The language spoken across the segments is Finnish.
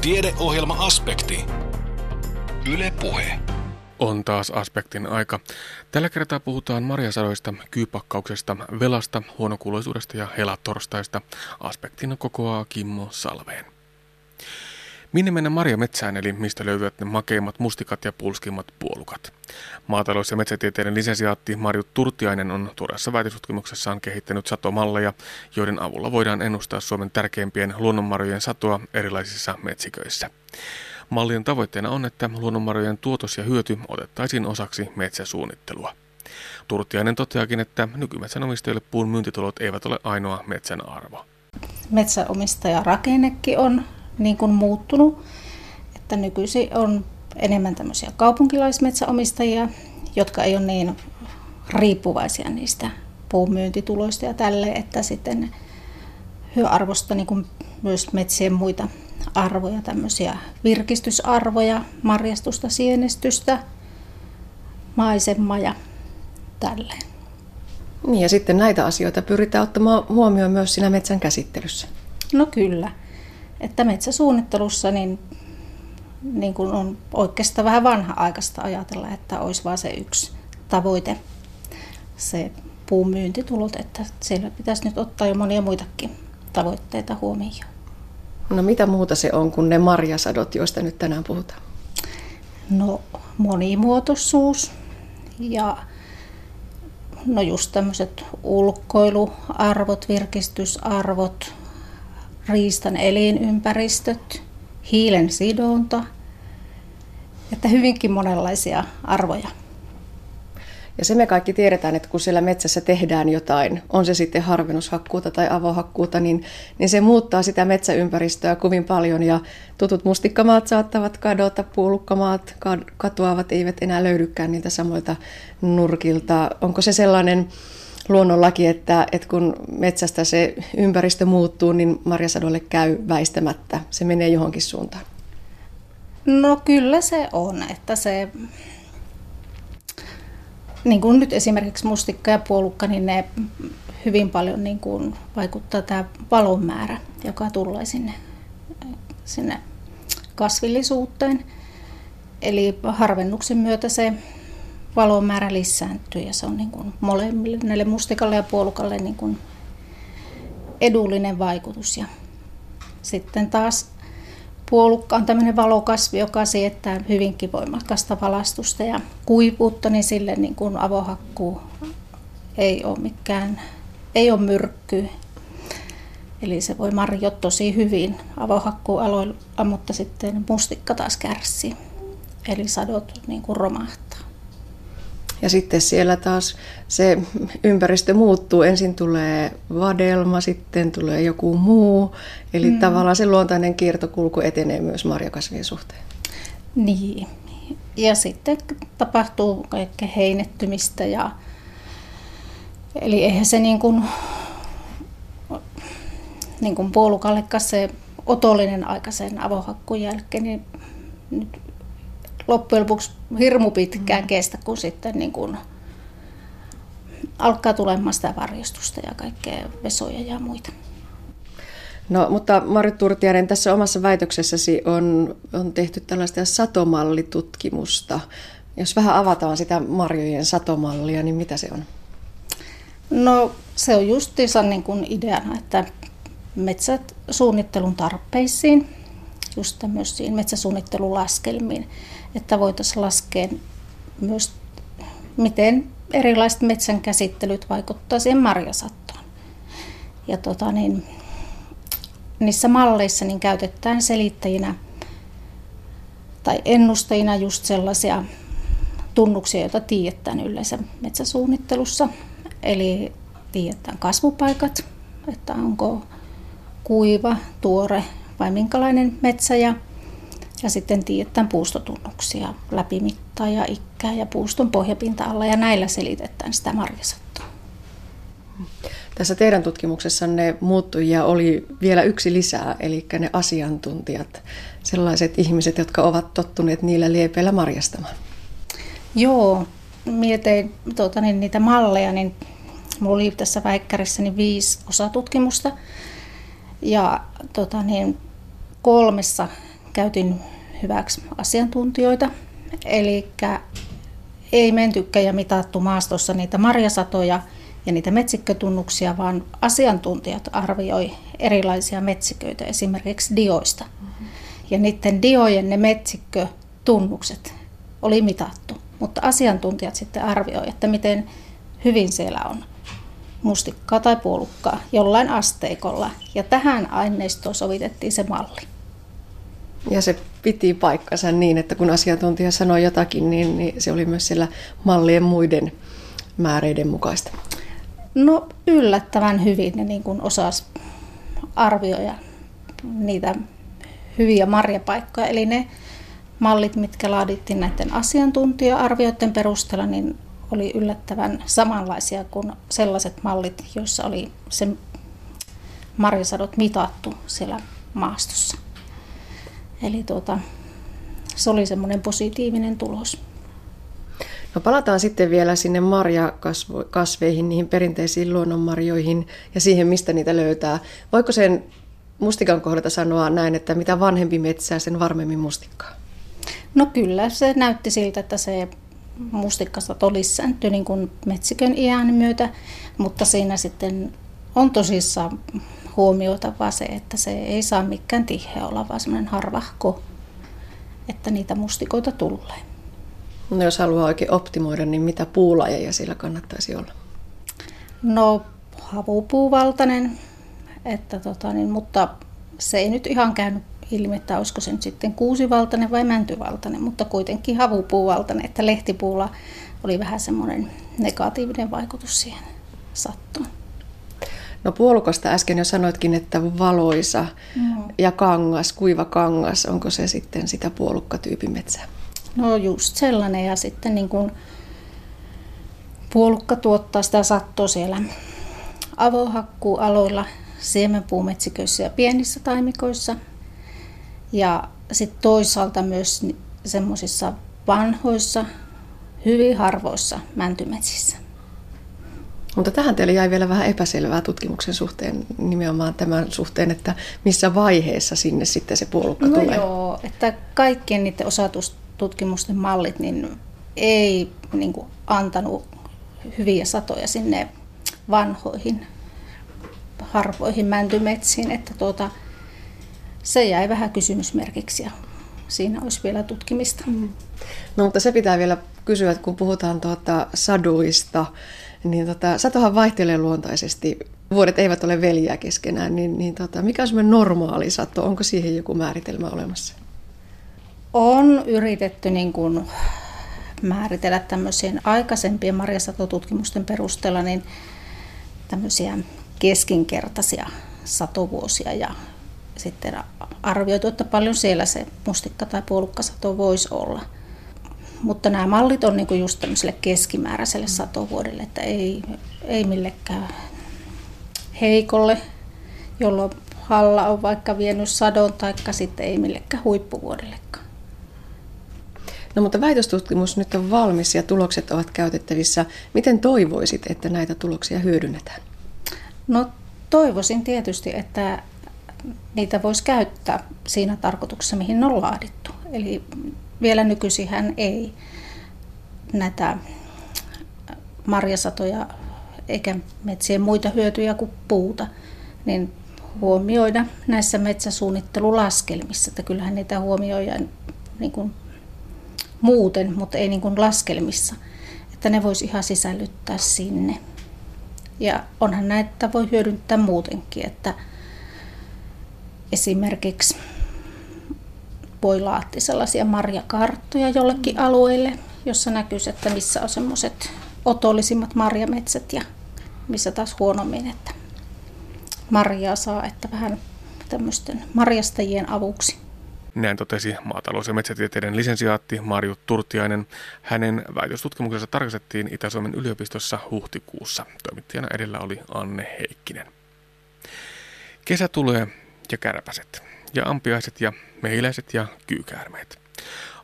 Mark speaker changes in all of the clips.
Speaker 1: Tiedeohjelma-aspekti. Yle Puhe.
Speaker 2: On taas aspektin aika. Tällä kertaa puhutaan marjasadoista, kyypakkauksesta, velasta, huonokuuloisuudesta ja helatorstaista. Aspektin kokoaa Kimmo Salveen. Minne mennä marjametsään, eli mistä löytyvät ne makeimmat mustikat ja pulskimmat puolukat? Maatalous- ja metsätieteiden lisensiaatti Marju Turtiainen on tuoreessa väitöstutkimuksessaan kehittänyt satomalleja, joiden avulla voidaan ennustaa Suomen tärkeimpien luonnonmarjojen satoa erilaisissa metsiköissä. Mallien tavoitteena on, että luonnonmarjojen tuotos ja hyöty otettaisiin osaksi metsäsuunnittelua. Turtiainen toteakin, että nykymetsänomistajille puun myyntitulot eivät ole ainoa metsän arvo.
Speaker 3: Metsäomistajarakennekin on niin kuin muuttunut, että nykyisin on enemmän tämmöisiä kaupunkilaismetsäomistajia, jotka ei ole niin riippuvaisia niistä puun myyntituloista ja tälle, että sitten he arvosta niin kuin myös metsien muita arvoja, tämmöisiä virkistysarvoja, marjastusta, sienestystä, maisemaa ja tälleen.
Speaker 4: Niin ja sitten näitä asioita pyritään ottamaan huomioon myös siinä metsän käsittelyssä.
Speaker 3: No kyllä että metsäsuunnittelussa niin, niin kuin on oikeastaan vähän vanha-aikaista ajatella, että olisi vain se yksi tavoite, se puun myyntitulot, että siellä pitäisi nyt ottaa jo monia muitakin tavoitteita huomioon.
Speaker 4: No mitä muuta se on kuin ne marjasadot, joista nyt tänään puhutaan?
Speaker 3: No monimuotoisuus ja no just tämmöiset ulkoiluarvot, virkistysarvot, riistan elinympäristöt, hiilen sidonta, että hyvinkin monenlaisia arvoja.
Speaker 4: Ja se me kaikki tiedetään, että kun siellä metsässä tehdään jotain, on se sitten harvennushakkuuta tai avohakkuuta, niin, niin se muuttaa sitä metsäympäristöä kovin paljon ja tutut mustikkamaat saattavat kadota, puolukkamaat katoavat, eivät enää löydykään niiltä samoilta nurkilta. Onko se sellainen luonnonlaki, että, että kun metsästä se ympäristö muuttuu, niin marjasadolle käy väistämättä. Se menee johonkin suuntaan.
Speaker 3: No kyllä se on, että se, niin kuin nyt esimerkiksi mustikka ja puolukka, niin ne hyvin paljon niin kuin vaikuttaa tämä valon määrä, joka tulee sinne, sinne kasvillisuuteen. Eli harvennuksen myötä se valon määrä lisääntyy ja se on niin kuin molemmille näille mustikalle ja puolukalle niin kuin edullinen vaikutus. Ja sitten taas puolukka on tämmöinen valokasvi, joka sietää hyvinkin voimakasta valastusta ja kuivuutta, niin sille niin kuin avohakkuu ei ole mikään, ei ole myrkky. Eli se voi marjot tosi hyvin avohakkuualoilla, mutta sitten mustikka taas kärsii. Eli sadot niin kuin romahtaa.
Speaker 4: Ja sitten siellä taas se ympäristö muuttuu. Ensin tulee vadelma, sitten tulee joku muu. Eli mm. tavallaan se luontainen kiertokulku etenee myös marjakasvien suhteen.
Speaker 3: Niin. Ja sitten tapahtuu kaikkea heinettymistä. Ja... Eli eihän se niin kuin, niin kuin puolukallekaan se otollinen aika sen avohakkun jälkeen, niin nyt loppujen lopuksi hirmu pitkään mm. kestä, kun sitten niin kuin alkaa tulemaan sitä varjostusta ja kaikkea vesoja ja muita.
Speaker 4: No, mutta Marit Turtiainen, tässä omassa väitöksessäsi on, on tehty tällaista satomallitutkimusta. Jos vähän avataan sitä marjojen satomallia, niin mitä se on?
Speaker 3: No se on justiinsa niin kuin ideana, että metsät suunnittelun tarpeisiin, just tämmöisiin metsäsuunnittelulaskelmiin, että voitaisiin laskea myös, miten erilaiset metsän käsittelyt vaikuttaa siihen marjasattoon. Ja tota, niin, niissä malleissa niin käytetään selittäjinä tai ennustajina just sellaisia tunnuksia, joita tiedetään yleensä metsäsuunnittelussa. Eli tiedetään kasvupaikat, että onko kuiva, tuore vai minkälainen metsä ja ja sitten tiedetään puustotunnuksia, läpimittaa ja ikkää ja puuston pohjapinta-alla ja näillä selitetään sitä marjasattoa.
Speaker 4: Tässä teidän tutkimuksessanne muuttujia oli vielä yksi lisää, eli ne asiantuntijat, sellaiset ihmiset, jotka ovat tottuneet niillä liepeillä marjastamaan.
Speaker 3: Joo, mietin tuota, niin niitä malleja, niin minulla oli tässä väikkärissä niin viisi osatutkimusta ja tuota, niin kolmessa käytin hyväksi asiantuntijoita. Eli ei mentykkä ja mitattu maastossa niitä marjasatoja ja niitä metsikkötunnuksia, vaan asiantuntijat arvioi erilaisia metsiköitä, esimerkiksi dioista. Ja niiden diojen ne metsikkötunnukset oli mitattu, mutta asiantuntijat sitten arvioi, että miten hyvin siellä on mustikkaa tai puolukkaa jollain asteikolla. Ja tähän aineistoon sovitettiin se malli.
Speaker 4: Ja se piti paikkansa niin, että kun asiantuntija sanoi jotakin, niin, niin se oli myös siellä mallien muiden määreiden mukaista.
Speaker 3: No yllättävän hyvin ne niin kuin osas arvioida niitä hyviä marjapaikkoja. Eli ne mallit, mitkä laadittiin näiden asiantuntija-arvioiden perusteella, niin oli yllättävän samanlaisia kuin sellaiset mallit, joissa oli se marjasadot mitattu siellä maastossa. Eli tuota, se oli semmoinen positiivinen tulos.
Speaker 4: No palataan sitten vielä sinne marjakasveihin, niihin perinteisiin luonnonmarjoihin ja siihen, mistä niitä löytää. Voiko sen mustikan kohdalta sanoa näin, että mitä vanhempi metsää, sen varmemmin mustikkaa?
Speaker 3: No kyllä, se näytti siltä, että se mustikkasta lisääntyy niin kuin metsikön iän myötä, mutta siinä sitten on tosissaan huomioitava se, että se ei saa mikään tiheä olla, vaan semmoinen harvahko, että niitä mustikoita tulee.
Speaker 4: No jos haluaa oikein optimoida, niin mitä puulajeja siellä kannattaisi olla?
Speaker 3: No havupuuvaltainen, että tota, niin, mutta se ei nyt ihan käynyt ilmi, että olisiko se nyt sitten kuusivaltainen vai mäntyvaltainen, mutta kuitenkin havupuuvaltainen, että lehtipuulla oli vähän semmoinen negatiivinen vaikutus siihen sattuun.
Speaker 4: No puolukasta äsken jo sanoitkin, että valoisa mm. ja kangas, kuiva kangas, onko se sitten sitä puolukkatyypin metsää?
Speaker 3: No just sellainen ja sitten niin kuin puolukka tuottaa sitä sattoa siellä avohakkuualoilla, siemenpuumetsiköissä ja pienissä taimikoissa. Ja sitten toisaalta myös semmoisissa vanhoissa, hyvin harvoissa mäntymetsissä.
Speaker 4: Mutta tähän teille jäi vielä vähän epäselvää tutkimuksen suhteen, nimenomaan tämän suhteen, että missä vaiheessa sinne sitten se puolukka
Speaker 3: no
Speaker 4: tulee.
Speaker 3: joo, että kaikkien niiden osatustutkimusten mallit niin ei niin kuin, antanut hyviä satoja sinne vanhoihin, harvoihin mäntymetsiin, että tuota, se jäi vähän kysymysmerkiksi ja siinä olisi vielä tutkimista. Mm.
Speaker 4: No mutta se pitää vielä kysyä, että kun puhutaan tuota saduista, niin tota, satohan vaihtelee luontaisesti. Vuodet eivät ole veljiä keskenään, niin, niin tota, mikä on semmoinen normaali sato? Onko siihen joku määritelmä olemassa?
Speaker 3: On yritetty niin kuin määritellä tämmöisien aikaisempien marjasatotutkimusten perusteella niin tämmöisiä keskinkertaisia satovuosia ja sitten arvioitu, että paljon siellä se mustikka- tai puolukkasato voisi olla – mutta nämä mallit on niinku just tämmöiselle keskimääräiselle satovuodelle, että ei, ei millekään heikolle, jolloin halla on vaikka vienyt sadon, taikka sitten ei millekään huippuvuodellekaan.
Speaker 4: No mutta väitöstutkimus nyt on valmis ja tulokset ovat käytettävissä. Miten toivoisit, että näitä tuloksia hyödynnetään?
Speaker 3: No toivoisin tietysti, että niitä voisi käyttää siinä tarkoituksessa, mihin ne on laadittu. Eli vielä nykyisin hän ei näitä marjasatoja eikä metsien muita hyötyjä kuin puuta, niin huomioida näissä metsäsuunnittelulaskelmissa, että kyllähän niitä huomioidaan niin kuin muuten, mutta ei niin kuin laskelmissa, että ne voisi ihan sisällyttää sinne. Ja onhan näitä voi hyödyntää muutenkin, että esimerkiksi voi laatia sellaisia marjakarttoja jollekin alueelle, jossa näkyisi, että missä on semmoiset otollisimmat marjametsät ja missä taas huonommin, että marjaa saa, että vähän tämmöisten marjastajien avuksi.
Speaker 2: Näin totesi maatalous- ja metsätieteiden lisensiaatti Marju Turtiainen. Hänen väitöstutkimuksensa tarkastettiin Itä-Suomen yliopistossa huhtikuussa. Toimittajana edellä oli Anne Heikkinen. Kesä tulee ja kärpäset ja ampiaiset ja mehiläiset ja kyykäärmeet.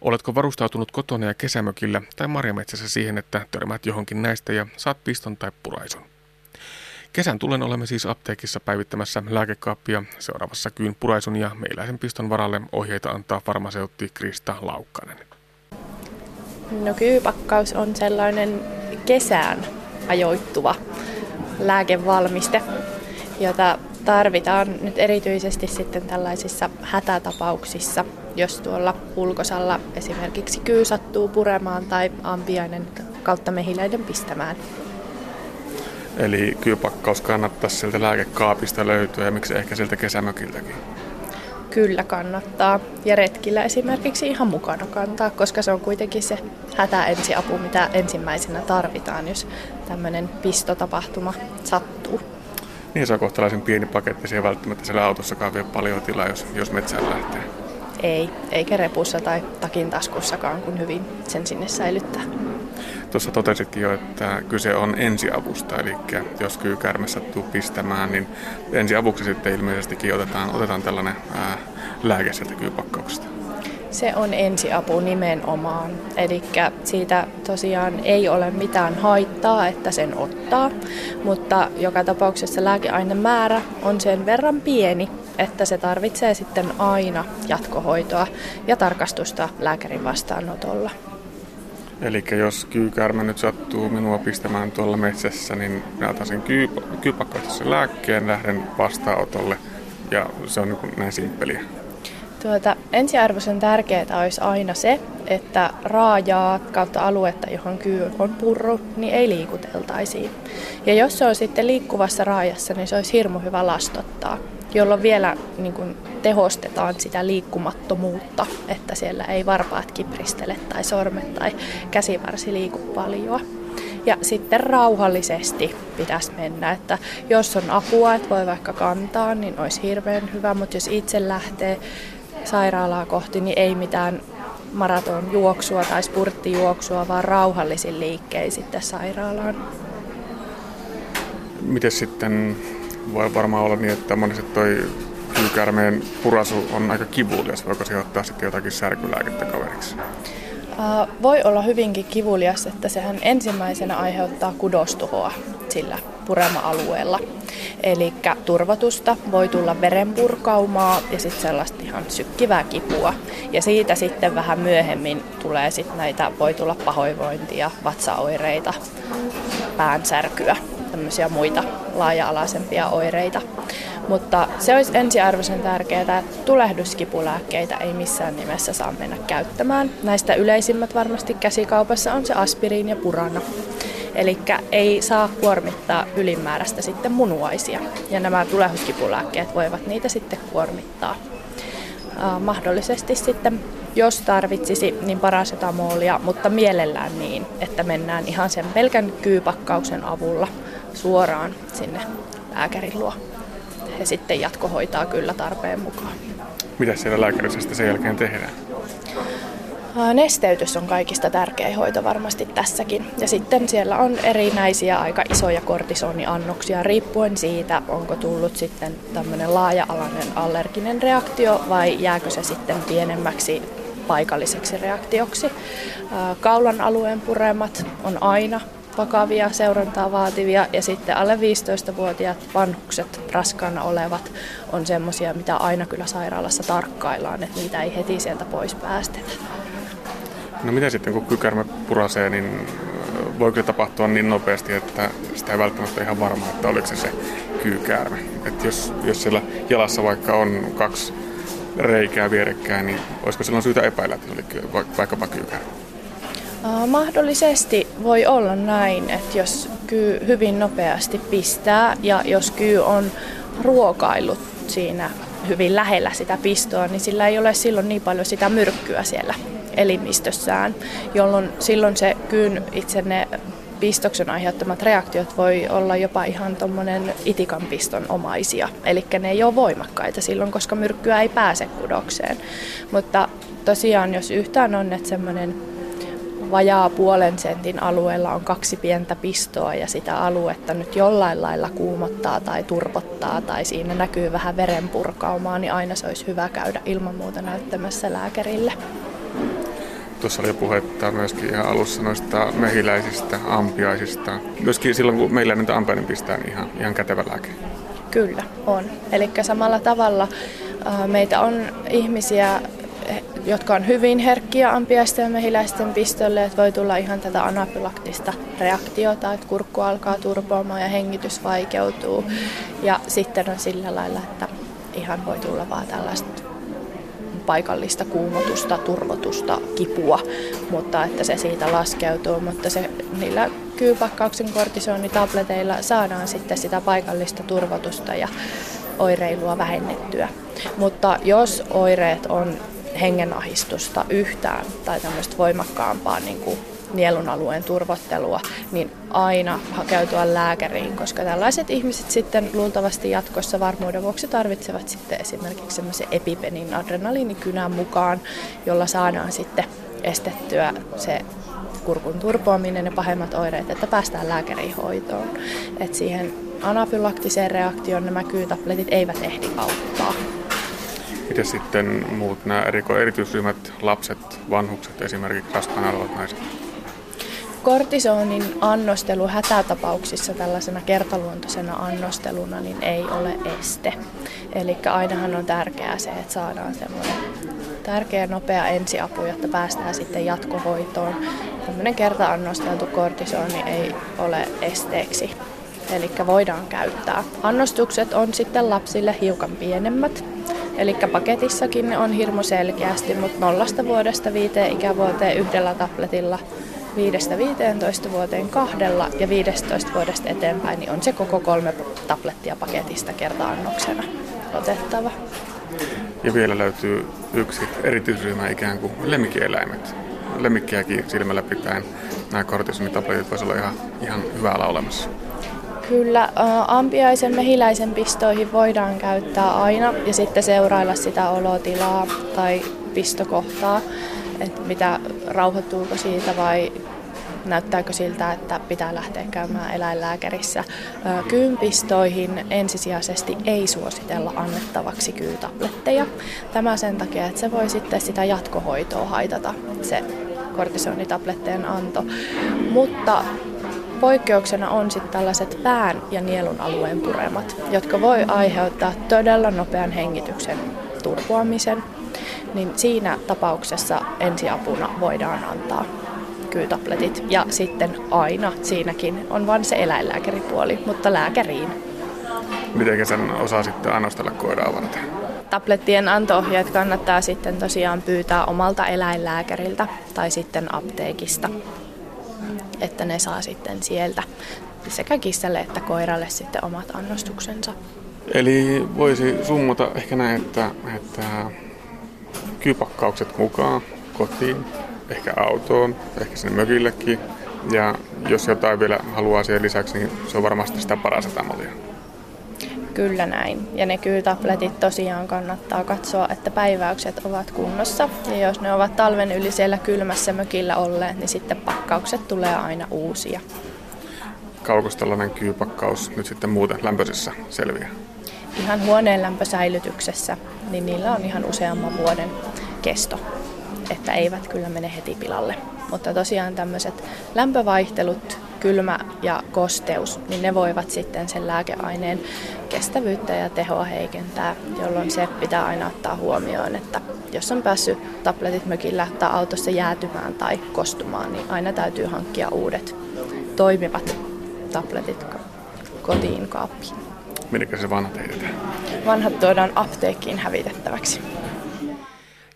Speaker 2: Oletko varustautunut kotona ja kesämökillä tai marjametsässä siihen, että törmäät johonkin näistä ja saat piston tai puraisun?
Speaker 5: Kesän tulen olemme siis apteekissa päivittämässä lääkekaappia seuraavassa kyyn puraisun ja meiläisen piston varalle ohjeita antaa farmaseutti Krista Laukkanen.
Speaker 6: No kyypakkaus on sellainen kesään ajoittuva lääkevalmiste, jota tarvitaan nyt erityisesti sitten tällaisissa hätätapauksissa, jos tuolla ulkosalla esimerkiksi kyy sattuu puremaan tai ampiainen kautta mehiläiden pistämään.
Speaker 5: Eli kyypakkaus kannattaisi sieltä lääkekaapista löytyä ja miksi ehkä sieltä kesämökiltäkin?
Speaker 6: Kyllä kannattaa. Ja retkillä esimerkiksi ihan mukana kantaa, koska se on kuitenkin se hätäensiapu, mitä ensimmäisenä tarvitaan, jos tämmöinen pistotapahtuma sattuu.
Speaker 5: Niin se on kohtalaisen pieni paketti, se ei välttämättä siellä autossakaan vie paljon tilaa, jos, jos metsään lähtee.
Speaker 6: Ei, eikä repussa tai takin taskussakaan, kun hyvin sen sinne säilyttää.
Speaker 5: Tuossa totesitkin jo, että kyse on ensiavusta, eli jos kyykärme sattuu pistämään, niin ensiavuksi sitten ilmeisestikin otetaan, otetaan tällainen ää, lääke sieltä kyypakkauksesta.
Speaker 6: Se on ensiapu nimenomaan. Eli siitä tosiaan ei ole mitään haittaa, että sen ottaa, mutta joka tapauksessa lääkeainemäärä on sen verran pieni, että se tarvitsee sitten aina jatkohoitoa ja tarkastusta lääkärin vastaanotolla.
Speaker 5: Eli jos kyykäärmä nyt sattuu minua pistämään tuolla metsässä, niin minä otan sen kyypakkaista lääkkeen, lähden vastaanotolle ja se on niin näin simppeliä.
Speaker 6: Tuota, ensiarvoisen tärkeää olisi aina se, että raajaa kautta aluetta, johon kyy on purru, niin ei liikuteltaisiin. Ja jos se on sitten liikkuvassa raajassa, niin se olisi hirmu hyvä lastottaa, jolloin vielä niin kuin, tehostetaan sitä liikkumattomuutta, että siellä ei varpaat kipristele tai sormet tai käsivarsi liiku paljon. Ja sitten rauhallisesti pitäisi mennä, että jos on apua, että voi vaikka kantaa, niin olisi hirveän hyvä, mutta jos itse lähtee sairaalaa kohti, niin ei mitään maratonjuoksua tai spurttijuoksua, vaan rauhallisin liikkein sitten sairaalaan.
Speaker 5: Miten sitten voi varmaan olla niin, että monesti toi kyykärmeen purasu on aika kivulias. Voiko se ottaa sitten jotakin särkylääkettä kaveriksi?
Speaker 6: Voi olla hyvinkin kivulias, että sehän ensimmäisenä aiheuttaa kudostuhoa sillä purema-alueella. Eli turvotusta voi tulla verenpurkaumaa ja sitten sellaista ihan sykkivää kipua. Ja siitä sitten vähän myöhemmin tulee sitten näitä, voi tulla pahoinvointia, vatsaoireita, päänsärkyä, tämmöisiä muita laaja-alaisempia oireita. Mutta se olisi ensiarvoisen tärkeää, että tulehduskipulääkkeitä ei missään nimessä saa mennä käyttämään. Näistä yleisimmät varmasti käsikaupassa on se aspiriin ja purana. Eli ei saa kuormittaa ylimääräistä sitten munuaisia. Ja nämä tulehduskipulääkkeet voivat niitä sitten kuormittaa. mahdollisesti sitten, jos tarvitsisi, niin parasetamolia, mutta mielellään niin, että mennään ihan sen pelkän kyypakkauksen avulla suoraan sinne lääkärin luo. He sitten jatkohoitaa kyllä tarpeen mukaan.
Speaker 5: Mitä siellä lääkärissä sen jälkeen tehdään?
Speaker 6: Nesteytys on kaikista tärkein hoito varmasti tässäkin. Ja sitten siellä on erinäisiä aika isoja kortisoniannoksia riippuen siitä, onko tullut sitten tämmöinen laaja-alainen allerginen reaktio vai jääkö se sitten pienemmäksi paikalliseksi reaktioksi. Kaulan alueen puremat on aina vakavia seurantaa vaativia ja sitten alle 15-vuotiaat vanhukset raskaana olevat on semmoisia, mitä aina kyllä sairaalassa tarkkaillaan, että niitä ei heti sieltä pois päästetä.
Speaker 5: No mitä sitten kun kykärmä purasee, niin voiko se tapahtua niin nopeasti, että sitä ei välttämättä ihan varma, että oliko se se kyykäärme. Että jos, jos siellä jalassa vaikka on kaksi reikää vierekkäin, niin olisiko silloin syytä epäillä, että se oli vaikkapa kyykäärme?
Speaker 6: Mahdollisesti voi olla näin, että jos kyy hyvin nopeasti pistää ja jos kyy on ruokaillut siinä hyvin lähellä sitä pistoa, niin sillä ei ole silloin niin paljon sitä myrkkyä siellä elimistössään, jolloin silloin se kyyn itse ne pistoksen aiheuttamat reaktiot voi olla jopa ihan tuommoinen itikan piston omaisia. Eli ne ei ole voimakkaita silloin, koska myrkkyä ei pääse kudokseen. Mutta tosiaan, jos yhtään on, että semmoinen vajaa puolen sentin alueella on kaksi pientä pistoa ja sitä aluetta nyt jollain lailla kuumottaa tai turpottaa tai siinä näkyy vähän verenpurkaumaa, niin aina se olisi hyvä käydä ilman muuta näyttämässä lääkärille.
Speaker 2: Tuossa oli puhetta myöskin ihan alussa noista mehiläisistä, ampiaisista. Myöskin silloin, kun meillä niitä ampiainen pistää, niin ihan, ihan kätevä lääke.
Speaker 6: Kyllä, on. Eli samalla tavalla meitä on ihmisiä, jotka on hyvin herkkiä ampiaisten ja mehiläisten pistolle, että voi tulla ihan tätä anafylaktista reaktiota, että kurkku alkaa turpoamaan ja hengitys vaikeutuu. Ja sitten on sillä lailla, että ihan voi tulla vaan tällaista paikallista kuumotusta, turvotusta, kipua, mutta että se siitä laskeutuu. Mutta se, niillä kyypakkauksen kortisonitableteilla saadaan sitten sitä paikallista turvotusta ja oireilua vähennettyä. Mutta jos oireet on hengenahistusta yhtään tai tämmöistä voimakkaampaa niin kuin nielun alueen turvottelua, niin aina hakeutua lääkäriin, koska tällaiset ihmiset sitten luultavasti jatkossa varmuuden vuoksi tarvitsevat sitten esimerkiksi semmoisen epipenin adrenaliinikynän mukaan, jolla saadaan sitten estettyä se kurkun turpoaminen ja pahemmat oireet, että päästään lääkäriin hoitoon. Et siihen anafylaktiseen reaktioon nämä kyytabletit eivät ehdi auttaa.
Speaker 2: Miten sitten muut nämä eriko- erityisryhmät, lapset, vanhukset, esimerkiksi raskaana olevat naiset?
Speaker 6: Kortisonin annostelu hätätapauksissa tällaisena kertaluontoisena annosteluna niin ei ole este. Eli ainahan on tärkeää se, että saadaan semmoinen tärkeä nopea ensiapu, jotta päästään sitten jatkohoitoon. Tämmöinen kerta-annosteltu kortisoni ei ole esteeksi, eli voidaan käyttää. Annostukset on sitten lapsille hiukan pienemmät, Eli paketissakin on hirmu selkeästi, mutta nollasta vuodesta viiteen ikävuoteen yhdellä tabletilla 5-15 vuoteen kahdella ja 15 vuodesta eteenpäin niin on se koko kolme tablettia paketista kerta-annoksena otettava.
Speaker 2: Ja vielä löytyy yksi erityisryhmä ikään kuin lemmikkieläimet. Lemmikkiäkin silmällä pitäen nämä kortisonitabletit voisivat olla ihan, ihan hyvällä olemassa.
Speaker 6: Kyllä, ampiaisen mehiläisen pistoihin voidaan käyttää aina ja sitten seurailla sitä olotilaa tai pistokohtaa, että mitä rauhoittuuko siitä vai näyttääkö siltä, että pitää lähteä käymään eläinlääkärissä. Kyynpistoihin ensisijaisesti ei suositella annettavaksi kyytabletteja. Tämä sen takia, että se voi sitten sitä jatkohoitoa haitata, se kortisonitabletteen anto. Mutta Poikkeuksena on sitten tällaiset pään ja nielun alueen puremat, jotka voi aiheuttaa todella nopean hengityksen turpoamisen. Niin siinä tapauksessa ensiapuna voidaan antaa kyytabletit. Ja sitten aina siinäkin on vain se eläinlääkäripuoli, mutta lääkäriin.
Speaker 2: Miten sen osaa sitten annostella koiraa varten?
Speaker 6: Tablettien antoohjeet kannattaa sitten tosiaan pyytää omalta eläinlääkäriltä tai sitten apteekista että ne saa sitten sieltä sekä kissalle että koiralle sitten omat annostuksensa.
Speaker 2: Eli voisi summata ehkä näin, että, että kypakkaukset mukaan kotiin, ehkä autoon, ehkä sinne mökillekin. Ja jos jotain vielä haluaa siihen lisäksi, niin se on varmasti sitä parasetamolia.
Speaker 6: Kyllä näin. Ja ne kyytabletit tosiaan kannattaa katsoa, että päiväykset ovat kunnossa. Ja jos ne ovat talven yli siellä kylmässä mökillä olleet, niin sitten pakkaukset tulee aina uusia.
Speaker 2: Kauko tällainen kyypakkaus nyt sitten muuten lämpöisessä selviää?
Speaker 6: Ihan huoneen lämpösäilytyksessä, niin niillä on ihan useamman vuoden kesto, että eivät kyllä mene heti pilalle. Mutta tosiaan tämmöiset lämpövaihtelut kylmä ja kosteus, niin ne voivat sitten sen lääkeaineen kestävyyttä ja tehoa heikentää, jolloin se pitää aina ottaa huomioon, että jos on päässyt tabletit mökillä tai autossa jäätymään tai kostumaan, niin aina täytyy hankkia uudet toimivat tabletit kotiin kaappiin.
Speaker 2: Minnekä se vanhat heitetään?
Speaker 6: Vanhat tuodaan apteekkiin hävitettäväksi.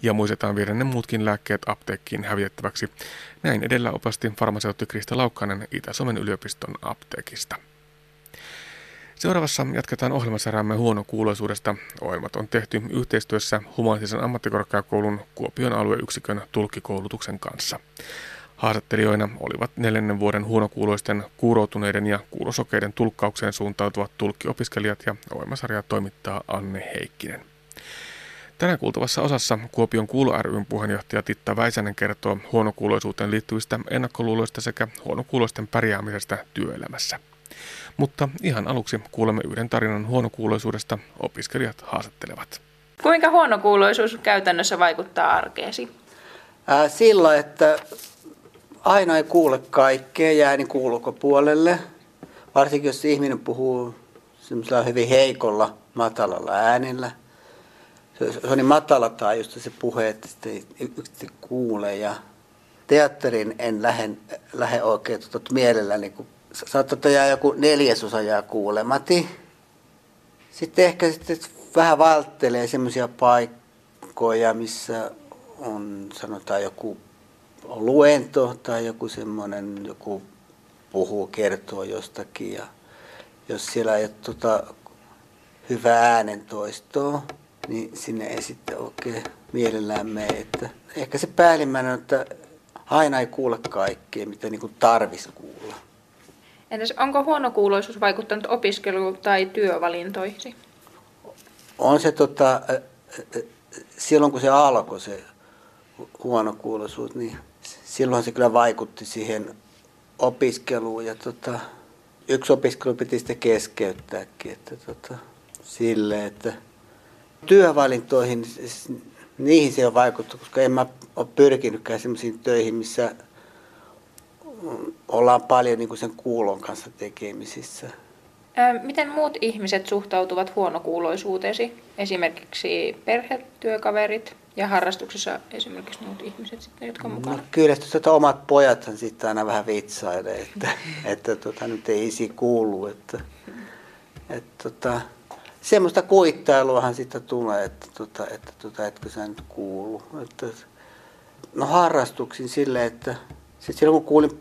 Speaker 2: Ja muistetaan viedä ne muutkin lääkkeet apteekkiin hävitettäväksi. Näin edellä opasti farmaseutti Krista Laukkanen Itä-Suomen yliopiston apteekista. Seuraavassa jatketaan ohjelmasarjamme huonokuuloisuudesta. Ohjelmat on tehty yhteistyössä Humanistisen ammattikorkeakoulun Kuopion alueyksikön tulkkikoulutuksen kanssa. Haastattelijoina olivat neljännen vuoden huonokuuloisten kuuroutuneiden ja kuulosokeiden tulkkaukseen suuntautuvat tulkkiopiskelijat ja ohjelmasarjaa toimittaa Anne Heikkinen. Tänään kuultavassa osassa Kuopion kuulo ryn puheenjohtaja Titta Väisänen kertoo huonokuuloisuuteen liittyvistä ennakkoluuloista sekä huonokuuloisten pärjäämisestä työelämässä. Mutta ihan aluksi kuulemme yhden tarinan huonokuuloisuudesta opiskelijat haastattelevat.
Speaker 7: Kuinka huonokuuloisuus käytännössä vaikuttaa arkeesi? Ää, sillä, että aina ei kuule kaikkea, jää niin ulkopuolelle. Varsinkin jos ihminen puhuu semmoisella hyvin heikolla, matalalla äänellä. Se, on niin matala taajusta se puhe, että yksi kuule. Ja teatterin en lähde, lähde oikein tuota, mielelläni, kun saattaa jää joku neljäsosa jää kuulemati. Sitten ehkä sitten vähän välttelee semmoisia paikkoja, missä on sanotaan joku luento tai joku semmoinen, joku puhuu, kertoo jostakin ja jos siellä ei ole tota hyvää äänentoistoa, niin sinne ei sitten oikein mielellään mene. Että ehkä se päällimmäinen on, että aina ei kuule kaikkea, mitä niin kuin tarvisi kuulla.
Speaker 8: Entäs onko huonokuuloisuus vaikuttanut opiskelu- tai työvalintoihin?
Speaker 7: On se tota, silloin kun se alkoi se huonokuuloisuus, niin silloin se kyllä vaikutti siihen opiskeluun ja tota, yksi opiskelu piti sitten keskeyttääkin, että tota, sille, että työvalintoihin, niihin se on vaikuttanut, koska en mä ole pyrkinytkään sellaisiin töihin, missä ollaan paljon niin kuin sen kuulon kanssa tekemisissä.
Speaker 8: Miten muut ihmiset suhtautuvat huonokuuloisuuteesi? Esimerkiksi perhetyökaverit ja harrastuksessa esimerkiksi muut ihmiset, sitten, jotka on mukana?
Speaker 7: No, kyllä että omat pojathan sitten aina vähän vitsailee, että, että tota, nyt ei isi kuulu. Että, että, tota, semmoista kuittailuahan sitten tulee, että, tota, että tota, etkö sä nyt kuulu. Että, no harrastuksin silleen, että sit silloin kun kuulin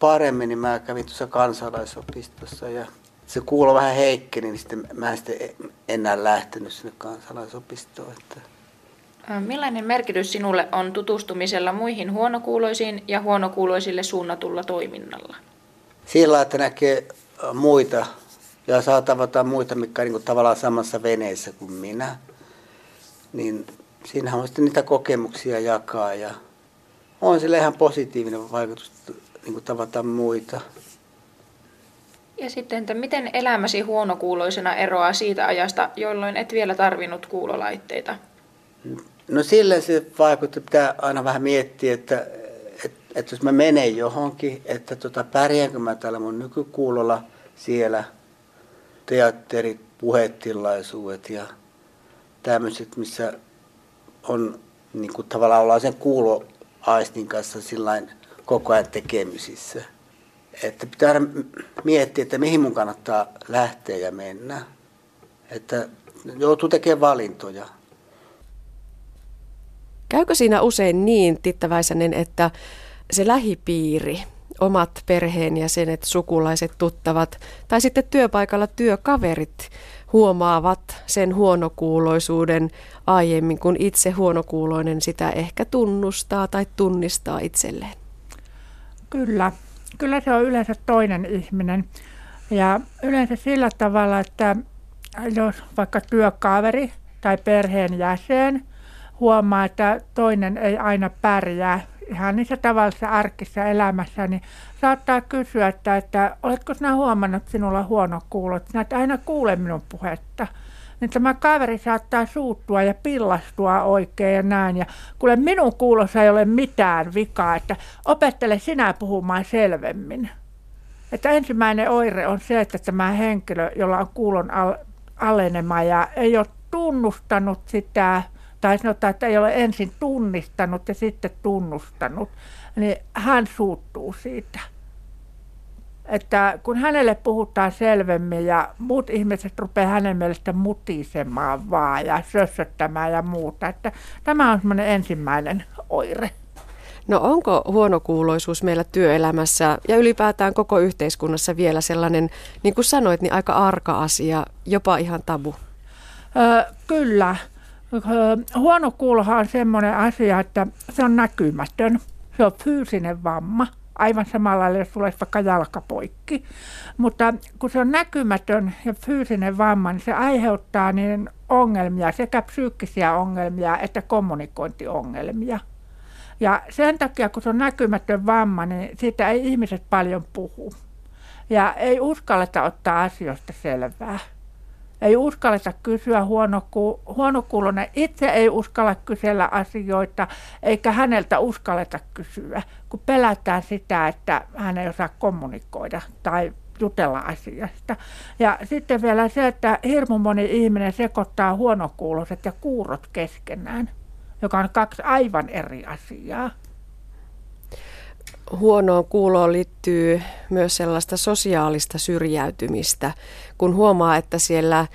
Speaker 7: paremmin, niin mä kävin tuossa kansalaisopistossa ja se kuulo vähän heikkeni, niin sitten mä en sitten enää lähtenyt sinne kansalaisopistoon. Että...
Speaker 8: Millainen merkitys sinulle on tutustumisella muihin huonokuuloisiin ja huonokuuloisille suunnatulla toiminnalla?
Speaker 7: Sillä, että näkee muita ja saa tavata muita, mikä on niin tavallaan samassa veneessä kuin minä, niin siinähän on sitten niitä kokemuksia jakaa ja on sille ihan positiivinen vaikutus niin kuin tavata muita.
Speaker 8: Ja sitten, että miten elämäsi huonokuuloisena eroaa siitä ajasta, jolloin et vielä tarvinnut kuulolaitteita?
Speaker 7: No sillä se vaikuttaa, pitää aina vähän miettiä, että, että, että jos mä menen johonkin, että tota, pärjäänkö mä täällä mun nykykuulolla siellä, teatterit, puhetilaisuudet ja tämmöiset, missä on niin kuin tavallaan ollaan sen kuuloaistin kanssa sillain koko ajan tekemisissä. Että pitää miettiä, että mihin mun kannattaa lähteä ja mennä. Että joutuu tekemään valintoja.
Speaker 4: Käykö siinä usein niin, Tittäväisänen, että se lähipiiri, omat perheenjäsenet, sukulaiset, tuttavat tai sitten työpaikalla työkaverit huomaavat sen huonokuuloisuuden aiemmin, kun itse huonokuuloinen sitä ehkä tunnustaa tai tunnistaa itselleen?
Speaker 9: Kyllä. Kyllä se on yleensä toinen ihminen. Ja yleensä sillä tavalla, että jos vaikka työkaveri tai perheenjäsen huomaa, että toinen ei aina pärjää ihan niissä tavallisissa arkissa elämässä, niin saattaa kysyä, että, että oletko sinä huomannut, että sinulla huono kuulo, että sinä et aina kuule minun puhetta niin tämä kaveri saattaa suuttua ja pillastua oikein ja näin. Ja kuule minun kuulossa ei ole mitään vikaa, että opettele sinä puhumaan selvemmin. Että ensimmäinen oire on se, että tämä henkilö, jolla on kuulon al- alenema ja ei ole tunnustanut sitä, tai sanotaan, että ei ole ensin tunnistanut ja sitten tunnustanut, niin hän suuttuu siitä että kun hänelle puhutaan selvemmin ja muut ihmiset rupeaa hänen mielestä mutisemaan vaan ja sössöttämään ja muuta, että tämä on semmoinen ensimmäinen oire.
Speaker 4: No onko huonokuuloisuus meillä työelämässä ja ylipäätään koko yhteiskunnassa vielä sellainen, niin kuin sanoit, niin aika arka asia, jopa ihan tabu?
Speaker 9: Öö, kyllä. Huono kuulohan on semmoinen asia, että se on näkymätön. Se on fyysinen vamma – aivan samalla lailla, jos tulee vaikka jalkapoikki. Mutta kun se on näkymätön ja fyysinen vamma, niin se aiheuttaa niin ongelmia, sekä psyykkisiä ongelmia että kommunikointiongelmia. Ja sen takia, kun se on näkymätön vamma, niin siitä ei ihmiset paljon puhu. Ja ei uskalleta ottaa asioista selvää. Ei uskalleta kysyä huonoku- huonokuulonen. Itse ei uskalla kysellä asioita, eikä häneltä uskalleta kysyä, kun pelätään sitä, että hän ei osaa kommunikoida tai jutella asiasta. Ja sitten vielä se, että hirmu moni ihminen sekoittaa huonokuuloiset ja kuurot keskenään, joka on kaksi aivan eri asiaa.
Speaker 4: Huonoon kuuloon liittyy myös sellaista sosiaalista syrjäytymistä, kun huomaa, että siellä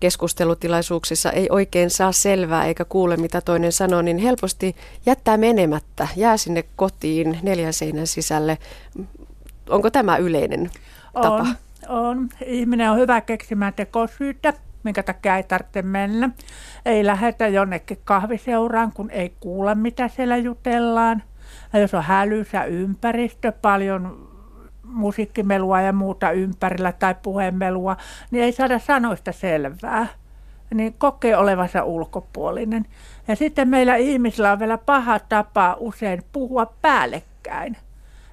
Speaker 4: keskustelutilaisuuksissa ei oikein saa selvää eikä kuule, mitä toinen sanoo, niin helposti jättää menemättä, jää sinne kotiin neljän seinän sisälle. Onko tämä yleinen tapa?
Speaker 9: On, on. Ihminen on hyvä keksimään tekosyyttä, minkä takia ei tarvitse mennä. Ei lähetä jonnekin kahviseuraan, kun ei kuule, mitä siellä jutellaan. Jos on hälysä ympäristö, paljon musiikkimelua ja muuta ympärillä tai puhemelua, niin ei saada sanoista selvää. Niin kokee olevansa ulkopuolinen. Ja sitten meillä ihmisillä on vielä paha tapa usein puhua päällekkäin.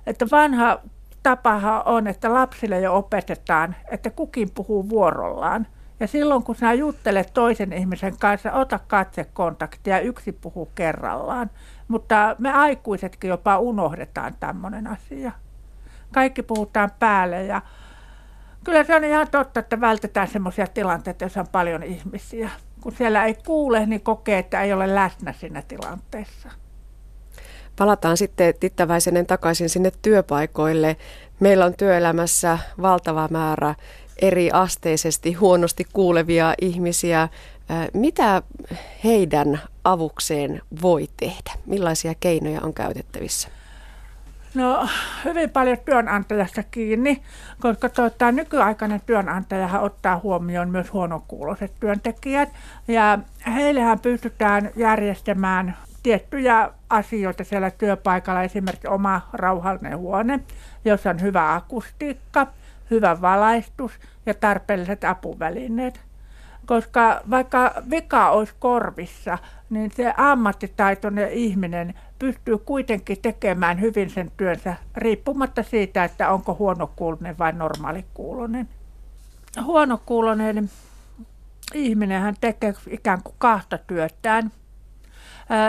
Speaker 9: Että vanha tapahan on, että lapsille jo opetetaan, että kukin puhuu vuorollaan. Ja silloin kun sinä juttelet toisen ihmisen kanssa, ota katsekontaktia, yksi puhuu kerrallaan. Mutta me aikuisetkin jopa unohdetaan tämmöinen asia. Kaikki puhutaan päälle ja kyllä se on ihan totta, että vältetään semmoisia tilanteita, joissa on paljon ihmisiä. Kun siellä ei kuule, niin kokee, että ei ole läsnä siinä tilanteessa.
Speaker 4: Palataan sitten Tittäväisenen takaisin sinne työpaikoille. Meillä on työelämässä valtava määrä eri asteisesti huonosti kuulevia ihmisiä. Mitä heidän avukseen voi tehdä? Millaisia keinoja on käytettävissä?
Speaker 9: No hyvin paljon työnantajasta kiinni, koska tuota, nykyaikainen työnantajahan ottaa huomioon myös huonokuuloiset työntekijät. Ja heillehän pystytään järjestämään tiettyjä asioita siellä työpaikalla, esimerkiksi oma rauhallinen huone, jossa on hyvä akustiikka, hyvä valaistus ja tarpeelliset apuvälineet. Koska vaikka vika olisi korvissa, niin se ammattitaitoinen ihminen pystyy kuitenkin tekemään hyvin sen työnsä riippumatta siitä, että onko huonokuulonen vai normaalikuulonen. Huonokuulonen ihminen hän tekee ikään kuin kahta työtään.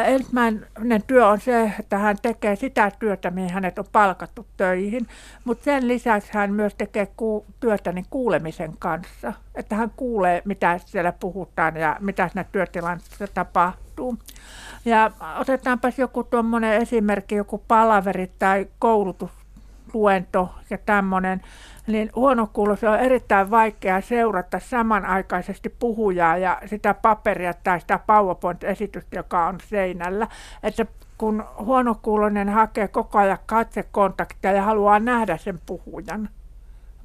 Speaker 9: Ensimmäinen työ on se, että hän tekee sitä työtä, mihin hänet on palkattu töihin, mutta sen lisäksi hän myös tekee ku- työtä niin kuulemisen kanssa, että hän kuulee, mitä siellä puhutaan ja mitä siinä työtilanteessa tapahtuu. Ja otetaanpas joku tuommoinen esimerkki, joku palaveri tai koulutusluento ja tämmöinen, niin huonokuulossa on erittäin vaikea seurata samanaikaisesti puhujaa ja sitä paperia tai sitä PowerPoint-esitystä, joka on seinällä. Että kun huonokuuloinen hakee koko ajan katsekontaktia ja haluaa nähdä sen puhujan,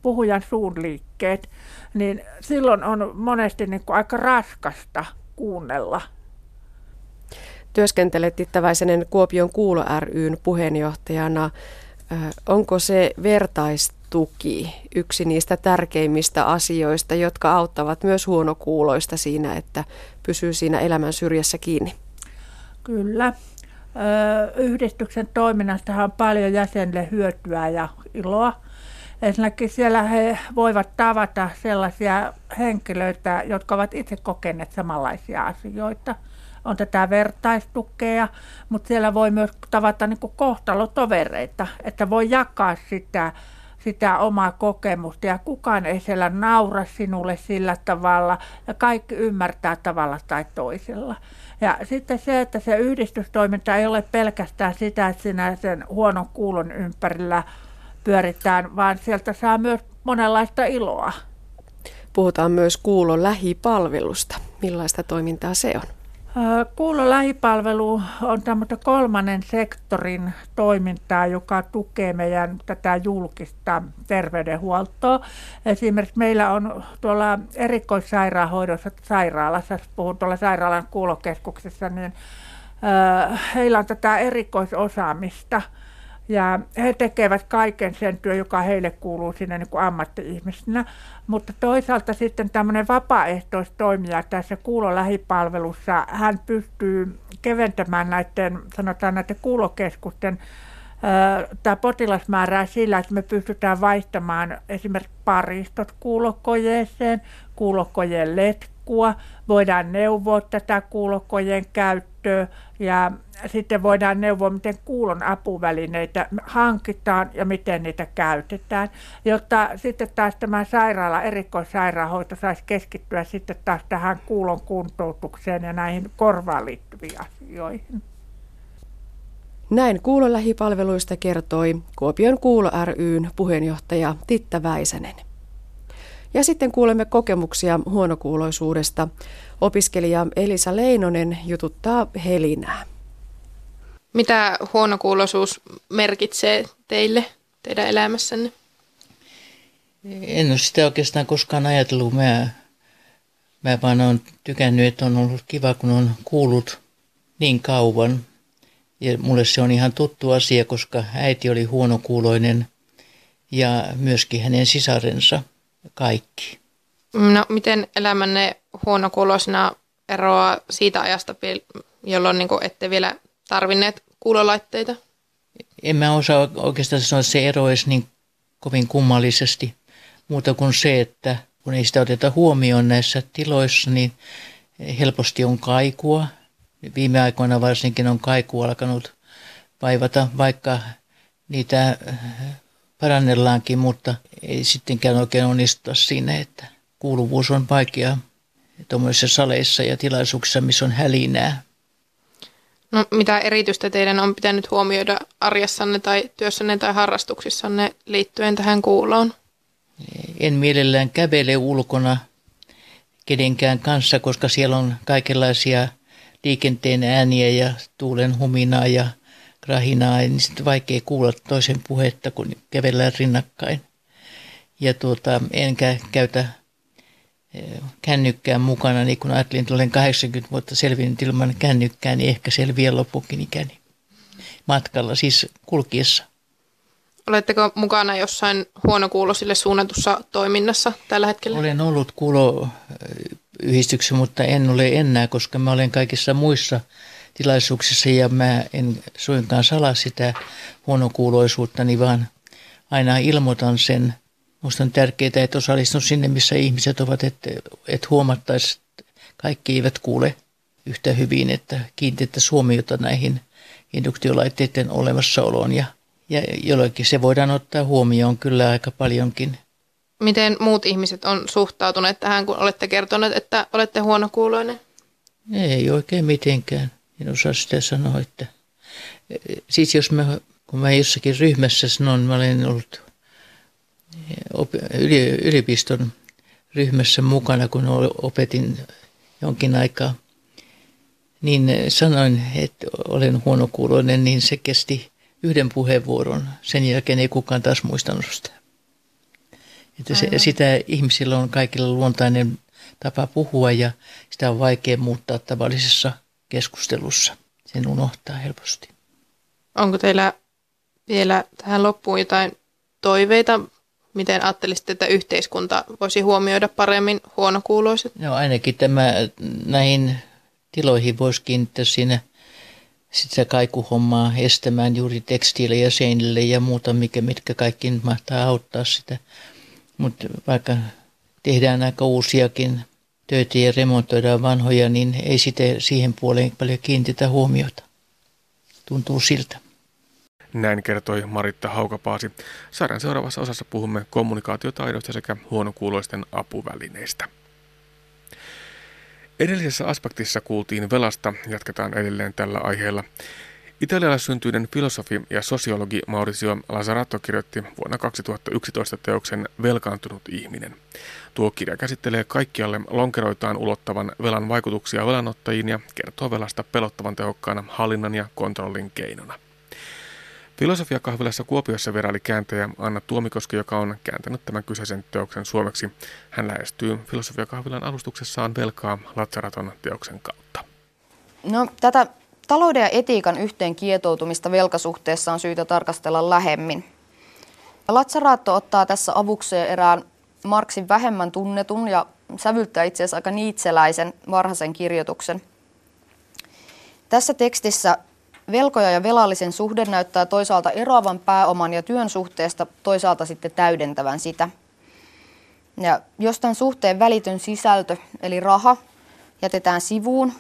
Speaker 9: puhujan suun liikkeet, niin silloin on monesti niin kuin aika raskasta kuunnella
Speaker 4: Työskentelet Tittäväisenen Kuopion Kuulo ryn puheenjohtajana. Onko se vertaistuki yksi niistä tärkeimmistä asioista, jotka auttavat myös huonokuuloista siinä, että pysyy siinä elämän syrjässä kiinni?
Speaker 9: Kyllä. Yhdistyksen toiminnasta on paljon jäsenille hyötyä ja iloa. Ensinnäkin siellä he voivat tavata sellaisia henkilöitä, jotka ovat itse kokeneet samanlaisia asioita – on tätä vertaistukea, mutta siellä voi myös tavata niin kuin kohtalotovereita, että voi jakaa sitä, sitä omaa kokemusta ja kukaan ei siellä naura sinulle sillä tavalla ja kaikki ymmärtää tavalla tai toisella. Ja sitten se, että se yhdistystoiminta ei ole pelkästään sitä, että sinä sen huonon kuulon ympärillä pyöritään, vaan sieltä saa myös monenlaista iloa.
Speaker 4: Puhutaan myös kuulon lähipalvelusta. Millaista toimintaa se on?
Speaker 9: Kuulo lähipalvelu on tämmöistä kolmannen sektorin toimintaa, joka tukee meidän tätä julkista terveydenhuoltoa. Esimerkiksi meillä on tuolla erikoissairaanhoidossa sairaalassa, puhun tuolla sairaalan kuulokeskuksessa, niin heillä on tätä erikoisosaamista – ja he tekevät kaiken sen työn, joka heille kuuluu sinne niin kuin ammatti-ihmisenä. Mutta toisaalta sitten tämmöinen vapaaehtoistoimija tässä kuulolähipalvelussa, hän pystyy keventämään näiden, sanotaan näiden kuulokeskusten tämä potilas määrää sillä, että me pystytään vaihtamaan esimerkiksi paristot kuulokojeeseen, kuulokojeen letkua, voidaan neuvoa tätä kuulokojen käyttöä ja sitten voidaan neuvoa, miten kuulon apuvälineitä hankitaan ja miten niitä käytetään, jotta sitten taas tämä sairaala, erikoissairaanhoito saisi keskittyä sitten taas tähän kuulon kuntoutukseen ja näihin korvaan liittyviin asioihin.
Speaker 4: Näin kuulolähipalveluista kertoi Kuopion Kuulo ryn puheenjohtaja Titta Väisänen. Ja sitten kuulemme kokemuksia huonokuuloisuudesta. Opiskelija Elisa Leinonen jututtaa Helinää.
Speaker 8: Mitä huonokuuloisuus merkitsee teille, teidän elämässänne?
Speaker 10: En ole sitä oikeastaan koskaan ajatellut. Mä, mä vaan olen tykännyt, että on ollut kiva, kun on kuullut niin kauan. Ja mulle se on ihan tuttu asia, koska äiti oli huonokuuloinen ja myöskin hänen sisarensa kaikki.
Speaker 8: No, miten elämänne huonokuuloisena eroaa siitä ajasta, jolloin niin kuin ette vielä tarvinneet kuulolaitteita?
Speaker 10: En mä osaa oikeastaan sanoa, että se eroisi niin kovin kummallisesti. Muuta kuin se, että kun ei sitä oteta huomioon näissä tiloissa, niin helposti on kaikua. Viime aikoina varsinkin on kaiku alkanut vaivata, vaikka niitä parannellaankin, mutta ei sittenkään oikein onnistuta siinä, että kuuluvuus on vaikea tuommoisissa saleissa ja tilaisuuksissa, missä on hälinää.
Speaker 8: No, mitä erityistä teidän on pitänyt huomioida arjessanne tai työssänne tai harrastuksissanne liittyen tähän kuuloon?
Speaker 10: En mielellään kävele ulkona kenenkään kanssa, koska siellä on kaikenlaisia liikenteen ääniä ja tuulen huminaa ja rahinaa, niin sitten vaikea kuulla toisen puhetta, kun kävellään rinnakkain. Ja tuota, enkä käytä eh, kännykkään mukana, niin kun ajattelin, että olen 80 vuotta selvinnyt ilman kännykkää, niin ehkä selviää lopukin ikäni matkalla, siis kulkiessa.
Speaker 8: Oletteko mukana jossain huonokuulosille suunnatussa toiminnassa tällä hetkellä?
Speaker 10: Olen ollut kuuloyhdistyksessä, mutta en ole enää, koska mä olen kaikissa muissa tilaisuuksissa ja mä en suinkaan sala sitä huonokuuloisuuttani, vaan aina ilmoitan sen. Minusta on tärkeää, että osallistun sinne, missä ihmiset ovat, että, että huomattaisiin, että kaikki eivät kuule yhtä hyvin, että kiinnitettäisiin huomiota näihin induktiolaitteiden olemassaoloon ja, ja jollekin se voidaan ottaa huomioon kyllä aika paljonkin.
Speaker 8: Miten muut ihmiset on suhtautuneet tähän, kun olette kertoneet, että olette huonokuuloinen?
Speaker 10: Ei oikein mitenkään. En osaa sitä sanoa, että siis jos mä, kun mä jossakin ryhmässä sanon, mä olen ollut yliopiston ryhmässä mukana, kun opetin jonkin aikaa, niin sanoin, että olen huonokuuloinen, niin se kesti yhden puheenvuoron. Sen jälkeen ei kukaan taas muistanut sitä. Että se, sitä ihmisillä on kaikilla luontainen tapa puhua ja sitä on vaikea muuttaa tavallisessa – keskustelussa. Sen unohtaa helposti.
Speaker 8: Onko teillä vielä tähän loppuun jotain toiveita, miten ajattelisitte, että yhteiskunta voisi huomioida paremmin huonokuuloiset?
Speaker 10: No ainakin tämä näihin tiloihin voisi kiinnittää siinä sitä kaikuhommaa estämään juuri tekstiilejä seinille ja muuta, mikä, mitkä kaikki mahtaa auttaa sitä. Mutta vaikka tehdään aika uusiakin töitä ja remontoidaan vanhoja, niin ei sitä siihen puoleen paljon kiinnitetä huomiota. Tuntuu siltä.
Speaker 2: Näin kertoi Maritta Haukapaasi. Sarjan seuraavassa osassa puhumme kommunikaatiotaidoista sekä huonokuuloisten apuvälineistä. Edellisessä aspektissa kuultiin velasta, jatketaan edelleen tällä aiheella. Italialaissyntyinen filosofi ja sosiologi Maurizio Lazaratto kirjoitti vuonna 2011 teoksen Velkaantunut ihminen. Tuo kirja käsittelee kaikkialle lonkeroitaan ulottavan velan vaikutuksia velanottajiin ja kertoo velasta pelottavan tehokkaana hallinnan ja kontrollin keinona. Filosofiakahvilassa Kuopiossa vieraili kääntäjä Anna Tuomikoski, joka on kääntänyt tämän kyseisen teoksen suomeksi. Hän lähestyy Filosofiakahvilan alustuksessaan velkaa Latsaraton teoksen kautta.
Speaker 11: No, tätä talouden ja etiikan yhteen kietoutumista velkasuhteessa on syytä tarkastella lähemmin. Latsaraatto ottaa tässä avukseen erään Marksin vähemmän tunnetun ja sävyttää itse asiassa aika niitseläisen varhaisen kirjoituksen. Tässä tekstissä velkoja ja velallisen suhde näyttää toisaalta eroavan pääoman ja työn suhteesta, toisaalta sitten täydentävän sitä. Ja jos tämän suhteen välitön sisältö, eli raha, jätetään sivuun,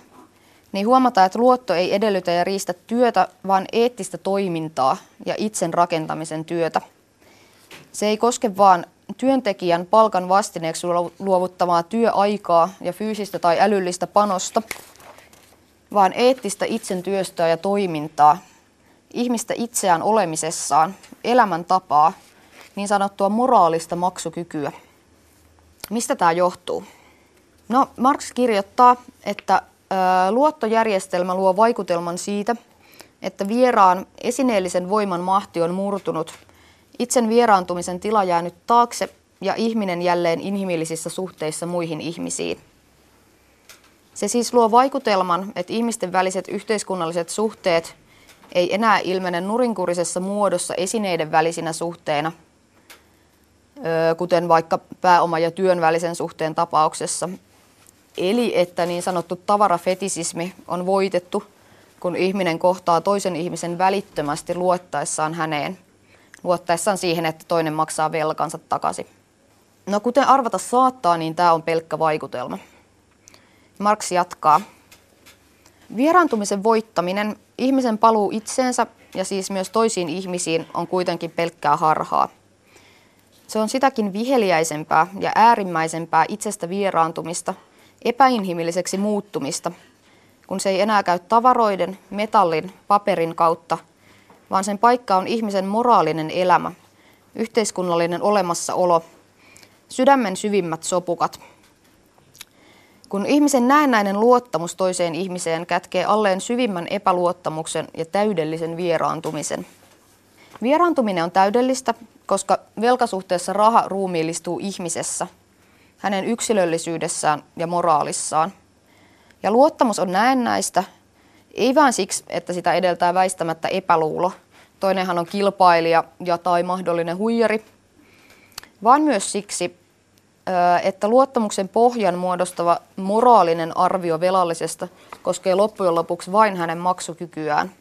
Speaker 11: niin huomataan, että luotto ei edellytä ja riistä työtä, vaan eettistä toimintaa ja itsen rakentamisen työtä. Se ei koske vain työntekijän palkan vastineeksi luovuttamaa työaikaa ja fyysistä tai älyllistä panosta, vaan eettistä itsen työstöä ja toimintaa, ihmistä itseään olemisessaan, elämäntapaa, niin sanottua moraalista maksukykyä. Mistä tämä johtuu? No, Marx kirjoittaa, että luottojärjestelmä luo vaikutelman siitä, että vieraan esineellisen voiman mahti on murtunut, itsen vieraantumisen tila jäänyt taakse ja ihminen jälleen inhimillisissä suhteissa muihin ihmisiin. Se siis luo vaikutelman, että ihmisten väliset yhteiskunnalliset suhteet ei enää ilmene nurinkurisessa muodossa esineiden välisinä suhteina, kuten vaikka pääoma- ja työn välisen suhteen tapauksessa. Eli että niin sanottu tavarafetisismi on voitettu, kun ihminen kohtaa toisen ihmisen välittömästi luottaessaan häneen, luottaessaan siihen, että toinen maksaa velkansa takaisin. No kuten arvata saattaa, niin tämä on pelkkä vaikutelma. Marx jatkaa. Vieraantumisen voittaminen, ihmisen paluu itseensä ja siis myös toisiin ihmisiin on kuitenkin pelkkää harhaa. Se on sitäkin viheliäisempää ja äärimmäisempää itsestä vieraantumista, epäinhimilliseksi muuttumista, kun se ei enää käy tavaroiden, metallin, paperin kautta, vaan sen paikka on ihmisen moraalinen elämä, yhteiskunnallinen olemassaolo, sydämen syvimmät sopukat – kun ihmisen näennäinen luottamus toiseen ihmiseen kätkee alleen syvimmän epäluottamuksen ja täydellisen vieraantumisen. Vieraantuminen on täydellistä, koska velkasuhteessa raha ruumiillistuu ihmisessä, hänen yksilöllisyydessään ja moraalissaan. Ja luottamus on näennäistä, ei vain siksi, että sitä edeltää väistämättä epäluulo. Toinenhan on kilpailija ja tai mahdollinen huijari, vaan myös siksi, että luottamuksen pohjan muodostava moraalinen arvio velallisesta koskee loppujen lopuksi vain hänen maksukykyään.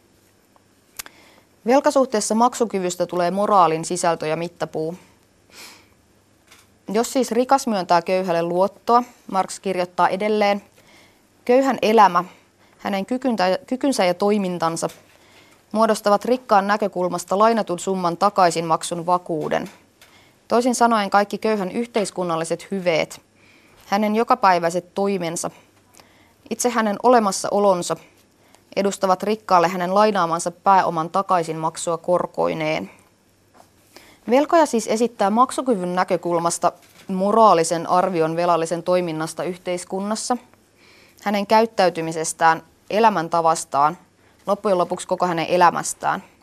Speaker 11: Velkasuhteessa maksukyvystä tulee moraalin sisältö ja mittapuu. Jos siis rikas myöntää köyhälle luottoa, Marx kirjoittaa edelleen, köyhän elämä, hänen kykynsä ja toimintansa muodostavat rikkaan näkökulmasta lainatun summan takaisinmaksun vakuuden – Toisin sanoen kaikki köyhän yhteiskunnalliset hyveet, hänen jokapäiväiset toimensa, itse hänen olemassaolonsa edustavat rikkaalle hänen lainaamansa pääoman takaisinmaksua korkoineen. Velkoja siis esittää maksukyvyn näkökulmasta moraalisen arvion velallisen toiminnasta yhteiskunnassa, hänen käyttäytymisestään, elämäntavastaan, loppujen lopuksi koko hänen elämästään –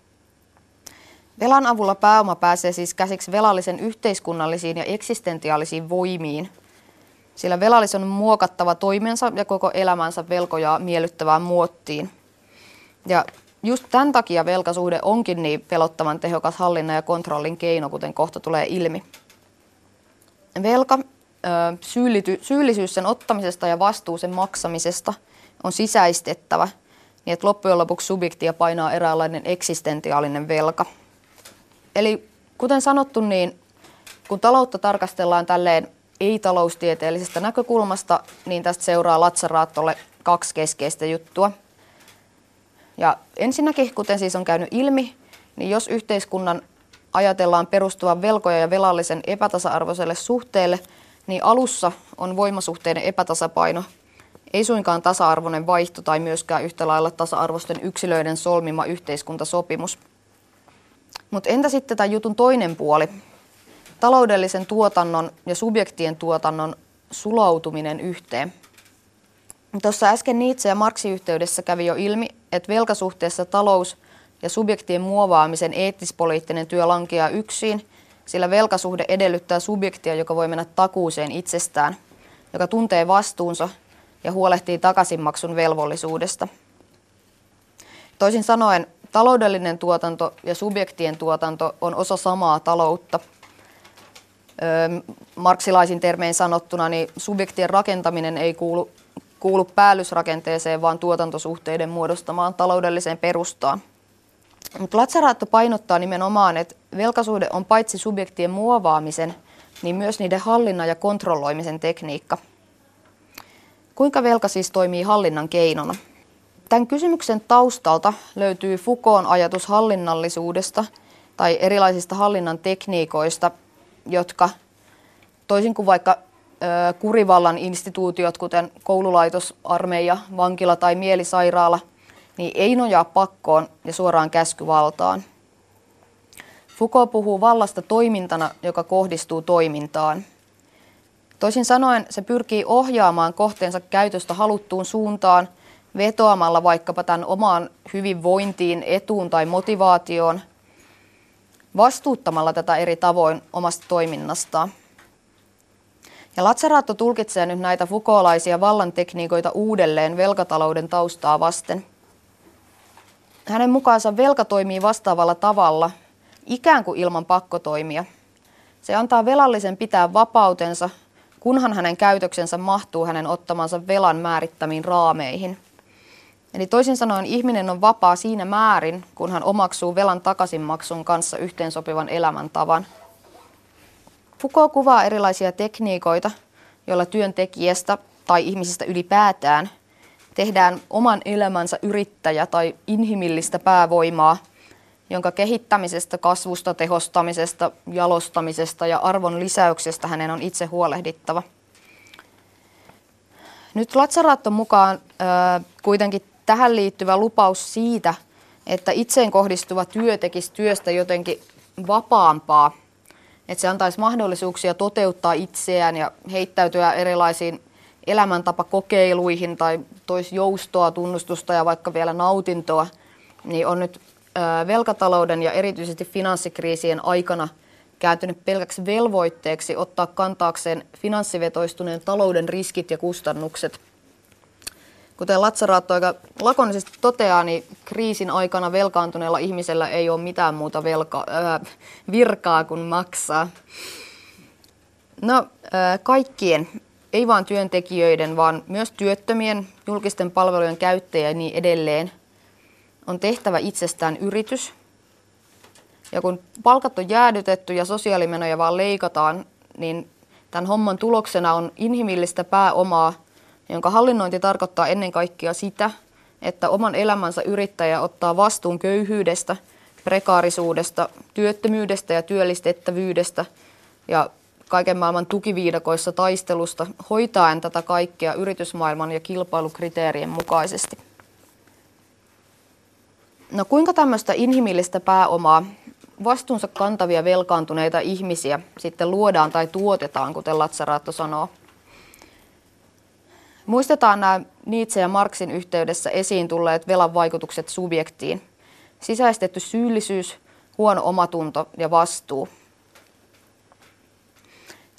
Speaker 11: Velan avulla pääoma pääsee siis käsiksi velallisen yhteiskunnallisiin ja eksistentiaalisiin voimiin, sillä velallisen on muokattava toimensa ja koko elämänsä velkojaa miellyttävään muottiin. Ja just tämän takia velkasuhde onkin niin pelottavan tehokas hallinnan ja kontrollin keino, kuten kohta tulee ilmi. Velka, syyllisyys sen ottamisesta ja vastuu sen maksamisesta on sisäistettävä, niin että loppujen lopuksi subjektia painaa eräänlainen eksistentiaalinen velka – Eli kuten sanottu, niin kun taloutta tarkastellaan tälleen ei-taloustieteellisestä näkökulmasta, niin tästä seuraa Latsaraattolle kaksi keskeistä juttua. Ja ensinnäkin, kuten siis on käynyt ilmi, niin jos yhteiskunnan ajatellaan perustuvan velkoja ja velallisen epätasa-arvoiselle suhteelle, niin alussa on voimasuhteiden epätasapaino, ei suinkaan tasa-arvoinen vaihto tai myöskään yhtä lailla tasa-arvoisten yksilöiden solmima yhteiskuntasopimus – mutta entä sitten tämä jutun toinen puoli? Taloudellisen tuotannon ja subjektien tuotannon sulautuminen yhteen. Tuossa äsken Nietzsche ja Marxin yhteydessä kävi jo ilmi, että velkasuhteessa talous ja subjektien muovaamisen eettispoliittinen työ lankeaa yksin, sillä velkasuhde edellyttää subjektia, joka voi mennä takuuseen itsestään, joka tuntee vastuunsa ja huolehtii takaisinmaksun velvollisuudesta. Toisin sanoen, Taloudellinen tuotanto ja subjektien tuotanto on osa samaa taloutta. Öö, marksilaisin termein sanottuna, niin subjektien rakentaminen ei kuulu kuulu päällysrakenteeseen, vaan tuotantosuhteiden muodostamaan taloudelliseen perustaan. Mutta Latsaraatto painottaa nimenomaan, että velkasuhde on paitsi subjektien muovaamisen, niin myös niiden hallinnan ja kontrolloimisen tekniikka. Kuinka velka siis toimii hallinnan keinona? Tämän kysymyksen taustalta löytyy Foucaultin ajatus hallinnallisuudesta tai erilaisista hallinnan tekniikoista, jotka toisin kuin vaikka kurivallan instituutiot, kuten koululaitos, armeija, vankila tai mielisairaala, niin ei nojaa pakkoon ja suoraan käskyvaltaan. Foucault puhuu vallasta toimintana, joka kohdistuu toimintaan. Toisin sanoen se pyrkii ohjaamaan kohteensa käytöstä haluttuun suuntaan vetoamalla vaikkapa tämän omaan hyvinvointiin, etuun tai motivaatioon, vastuuttamalla tätä eri tavoin omasta toiminnastaan. Ja Latsaraatto tulkitsee nyt näitä fukoolaisia vallantekniikoita uudelleen velkatalouden taustaa vasten. Hänen mukaansa velka toimii vastaavalla tavalla, ikään kuin ilman pakkotoimia. Se antaa velallisen pitää vapautensa, kunhan hänen käytöksensä mahtuu hänen ottamansa velan määrittämiin raameihin. Eli toisin sanoen ihminen on vapaa siinä määrin, kun hän omaksuu velan takaisinmaksun kanssa yhteensopivan elämäntavan – Foucault kuvaa erilaisia tekniikoita, joilla työntekijästä tai ihmisistä ylipäätään tehdään oman elämänsä yrittäjä tai inhimillistä päävoimaa, jonka kehittämisestä, kasvusta, tehostamisesta, jalostamisesta ja arvon lisäyksestä hänen on itse huolehdittava. Nyt Latsaraatton mukaan äh, kuitenkin tähän liittyvä lupaus siitä, että itseen kohdistuva työ tekisi työstä jotenkin vapaampaa – että se antaisi mahdollisuuksia toteuttaa itseään ja heittäytyä erilaisiin elämäntapakokeiluihin tai toisi joustoa, tunnustusta ja vaikka vielä nautintoa, niin on nyt velkatalouden ja erityisesti finanssikriisien aikana kääntynyt pelkäksi velvoitteeksi ottaa kantaakseen finanssivetoistuneen talouden riskit ja kustannukset – Kuten Latsaraatto aika lakonisesti toteaa, niin kriisin aikana velkaantuneella ihmisellä ei ole mitään muuta velka, äh, virkaa kuin maksaa. No, äh, kaikkien, ei vain työntekijöiden, vaan myös työttömien, julkisten palvelujen käyttäjien ja niin edelleen, on tehtävä itsestään yritys. Ja kun palkat on jäädytetty ja sosiaalimenoja vaan leikataan, niin tämän homman tuloksena on inhimillistä pääomaa – jonka hallinnointi tarkoittaa ennen kaikkea sitä, että oman elämänsä yrittäjä ottaa vastuun köyhyydestä, prekaarisuudesta, työttömyydestä ja työllistettävyydestä ja kaiken maailman tukiviidakoissa taistelusta, hoitaen tätä kaikkea yritysmaailman ja kilpailukriteerien mukaisesti. No kuinka tämmöistä inhimillistä pääomaa, vastuunsa kantavia velkaantuneita ihmisiä sitten luodaan tai tuotetaan, kuten Latsaraatto sanoo – Muistetaan nämä Nietzsche ja Marxin yhteydessä esiin tulleet velan vaikutukset subjektiin. Sisäistetty syyllisyys, huono omatunto ja vastuu.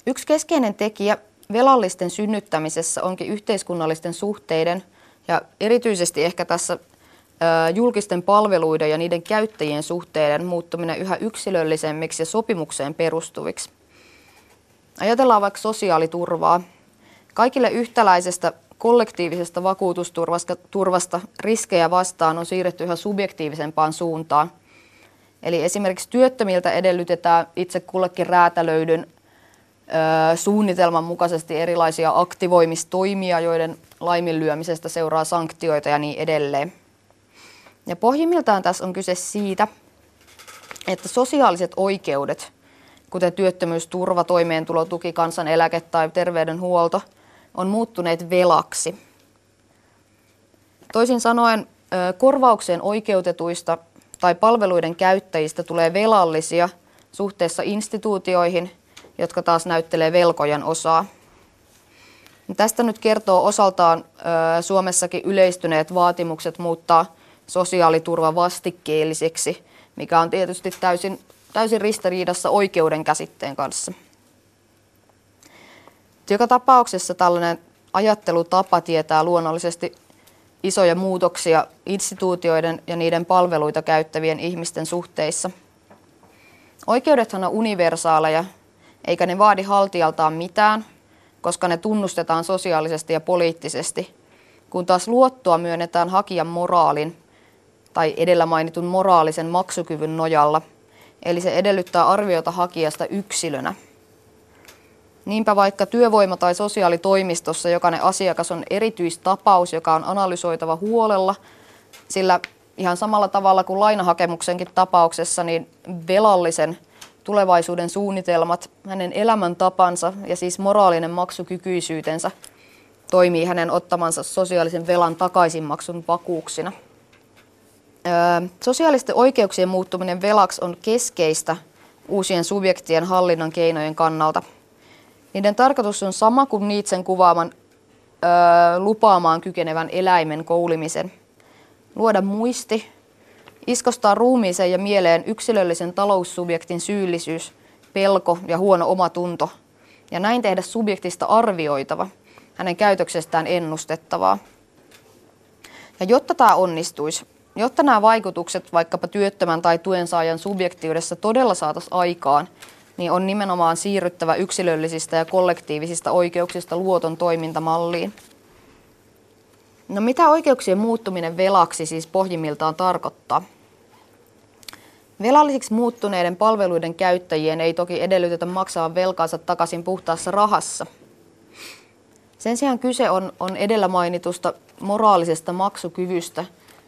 Speaker 11: Yksi keskeinen tekijä velallisten synnyttämisessä onkin yhteiskunnallisten suhteiden ja erityisesti ehkä tässä julkisten palveluiden ja niiden käyttäjien suhteiden muuttuminen yhä yksilöllisemmiksi ja sopimukseen perustuviksi. Ajatellaan vaikka sosiaaliturvaa, Kaikille yhtäläisestä kollektiivisesta vakuutusturvasta turvasta riskejä vastaan on siirretty yhä subjektiivisempaan suuntaan. Eli esimerkiksi työttömiltä edellytetään itse kullekin räätälöidyn ö, suunnitelman mukaisesti erilaisia aktivoimistoimia, joiden laiminlyömisestä seuraa sanktioita ja niin edelleen. Ja pohjimmiltaan tässä on kyse siitä, että sosiaaliset oikeudet, kuten työttömyysturva, toimeentulotuki, kansaneläke tai terveydenhuolto – on muuttuneet velaksi. Toisin sanoen korvaukseen oikeutetuista tai palveluiden käyttäjistä tulee velallisia suhteessa instituutioihin, jotka taas näyttelee velkojan osaa. Tästä nyt kertoo osaltaan Suomessakin yleistyneet vaatimukset muuttaa sosiaaliturva vastikkeelliseksi, mikä on tietysti täysin, täysin ristiriidassa oikeuden käsitteen kanssa. Joka tapauksessa tällainen ajattelutapa tietää luonnollisesti isoja muutoksia instituutioiden ja niiden palveluita käyttävien ihmisten suhteissa. Oikeudethan on universaaleja, eikä ne vaadi haltijaltaan mitään, koska ne tunnustetaan sosiaalisesti ja poliittisesti. kun taas luottoa myönnetään hakijan moraalin tai edellä mainitun moraalisen maksukyvyn nojalla, eli se edellyttää arviota hakijasta yksilönä. Niinpä vaikka työvoima- tai sosiaalitoimistossa jokainen asiakas on erityistapaus, joka on analysoitava huolella, sillä ihan samalla tavalla kuin lainahakemuksenkin tapauksessa, niin velallisen tulevaisuuden suunnitelmat, hänen elämäntapansa ja siis moraalinen maksukykyisyytensä toimii hänen ottamansa sosiaalisen velan takaisinmaksun vakuuksina. Öö, sosiaalisten oikeuksien muuttuminen velaksi on keskeistä uusien subjektien hallinnan keinojen kannalta. Niiden tarkoitus on sama kuin Niitsen kuvaaman öö, lupaamaan kykenevän eläimen koulimisen. Luoda muisti, iskostaa ruumiiseen ja mieleen yksilöllisen taloussubjektin syyllisyys, pelko ja huono omatunto, ja näin tehdä subjektista arvioitava, hänen käytöksestään ennustettavaa. Ja jotta tämä onnistuisi, jotta nämä vaikutukset vaikkapa työttömän tai tuensaajan subjektiudessa todella saataisiin aikaan, niin on nimenomaan siirryttävä yksilöllisistä ja kollektiivisista oikeuksista luoton toimintamalliin. No mitä oikeuksien muuttuminen velaksi siis pohjimmiltaan tarkoittaa? Velallisiksi muuttuneiden palveluiden käyttäjien ei toki edellytetä maksaa velkaansa takaisin puhtaassa rahassa. Sen sijaan kyse on, on edellä mainitusta moraalisesta maksukyvystä,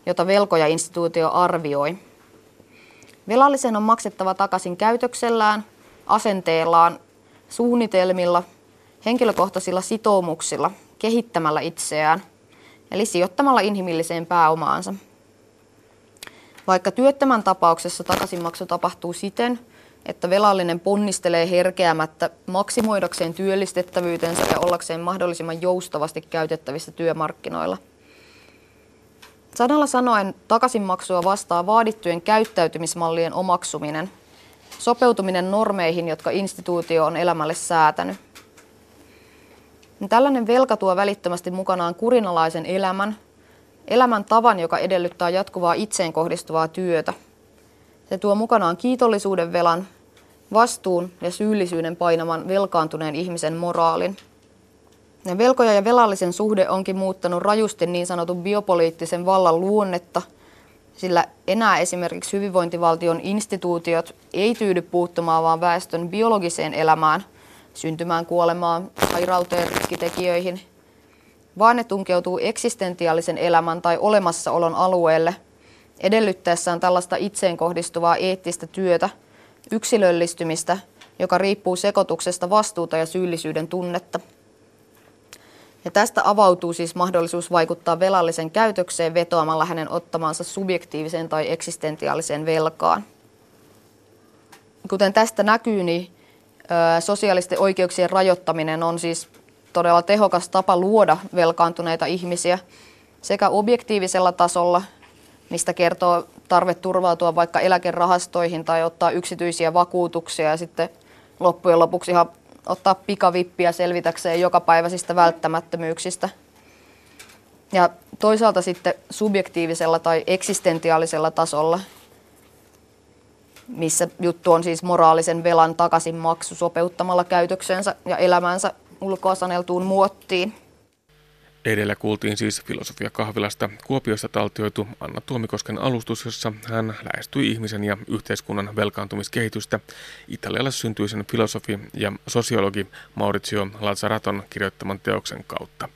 Speaker 11: jota velkoja-instituutio arvioi. Velallisen on maksettava takaisin käytöksellään, asenteellaan, suunnitelmilla, henkilökohtaisilla sitoumuksilla, kehittämällä itseään, eli sijoittamalla inhimilliseen pääomaansa – vaikka työttömän tapauksessa takaisinmaksu tapahtuu siten, että velallinen ponnistelee herkeämättä maksimoidakseen työllistettävyytensä ja ollakseen mahdollisimman joustavasti käytettävissä työmarkkinoilla. Sanalla sanoen takaisinmaksua vastaa vaadittujen käyttäytymismallien omaksuminen, sopeutuminen normeihin, jotka instituutio on elämälle säätänyt. Tällainen velka tuo välittömästi mukanaan kurinalaisen elämän, elämän tavan, joka edellyttää jatkuvaa itseen kohdistuvaa työtä. Se tuo mukanaan kiitollisuuden velan, vastuun ja syyllisyyden painaman velkaantuneen ihmisen moraalin. Ja velkoja ja velallisen suhde onkin muuttanut rajusti niin sanotun biopoliittisen vallan luonnetta, sillä enää esimerkiksi hyvinvointivaltion instituutiot ei tyydy puuttumaan vaan väestön biologiseen elämään, syntymään, kuolemaan, sairauteen, riskitekijöihin – vaan ne tunkeutuu eksistentiaalisen elämän tai olemassaolon alueelle edellyttäessään tällaista itseen kohdistuvaa eettistä työtä, yksilöllistymistä, joka riippuu sekoituksesta vastuuta ja syyllisyyden tunnetta. Ja tästä avautuu siis mahdollisuus vaikuttaa velallisen käytökseen vetoamalla hänen ottamaansa subjektiiviseen tai eksistentiaaliseen velkaan. Kuten tästä näkyy, niin sosiaalisten oikeuksien rajoittaminen on siis todella tehokas tapa luoda velkaantuneita ihmisiä sekä objektiivisella tasolla, mistä kertoo tarve turvautua vaikka eläkerahastoihin tai ottaa yksityisiä vakuutuksia ja sitten loppujen lopuksi ihan ottaa pikavippiä selvitäkseen jokapäiväisistä välttämättömyyksistä. Ja toisaalta sitten subjektiivisella tai eksistentiaalisella tasolla, missä juttu on siis moraalisen velan takaisinmaksu sopeuttamalla käytöksensä ja elämänsä ulkoa saneltuun muottiin.
Speaker 2: Edellä kuultiin siis filosofia kahvilasta Kuopiosta taltioitu Anna Tuomikosken alustus, jossa hän lähestyi ihmisen ja yhteiskunnan velkaantumiskehitystä Italialle syntyisen filosofi ja sosiologi Maurizio Lazzaraton kirjoittaman teoksen kautta.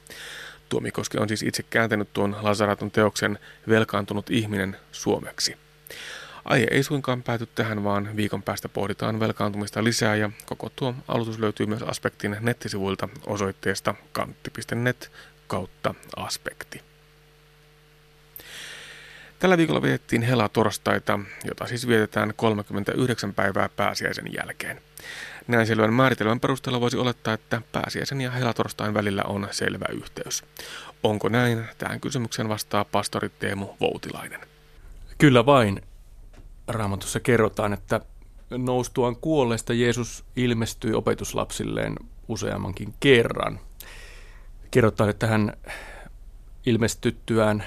Speaker 2: Tuomikoski on siis itse kääntänyt tuon Lazzaraton teoksen Velkaantunut ihminen suomeksi. Aihe ei suinkaan pääty tähän, vaan viikon päästä pohditaan velkaantumista lisää ja koko tuo aloitus löytyy myös Aspektin nettisivuilta osoitteesta kantti.net kautta aspekti. Tällä viikolla vietettiin hela-torstaita, jota siis vietetään 39 päivää pääsiäisen jälkeen. Näin selvän määritelmän perusteella voisi olettaa, että pääsiäisen ja helatorstain välillä on selvä yhteys. Onko näin? Tähän kysymykseen vastaa pastori Teemu Voutilainen.
Speaker 12: Kyllä vain. Raamatussa kerrotaan, että noustuaan kuolleesta Jeesus ilmestyi opetuslapsilleen useammankin kerran. Kerrotaan, että hän ilmestyttyään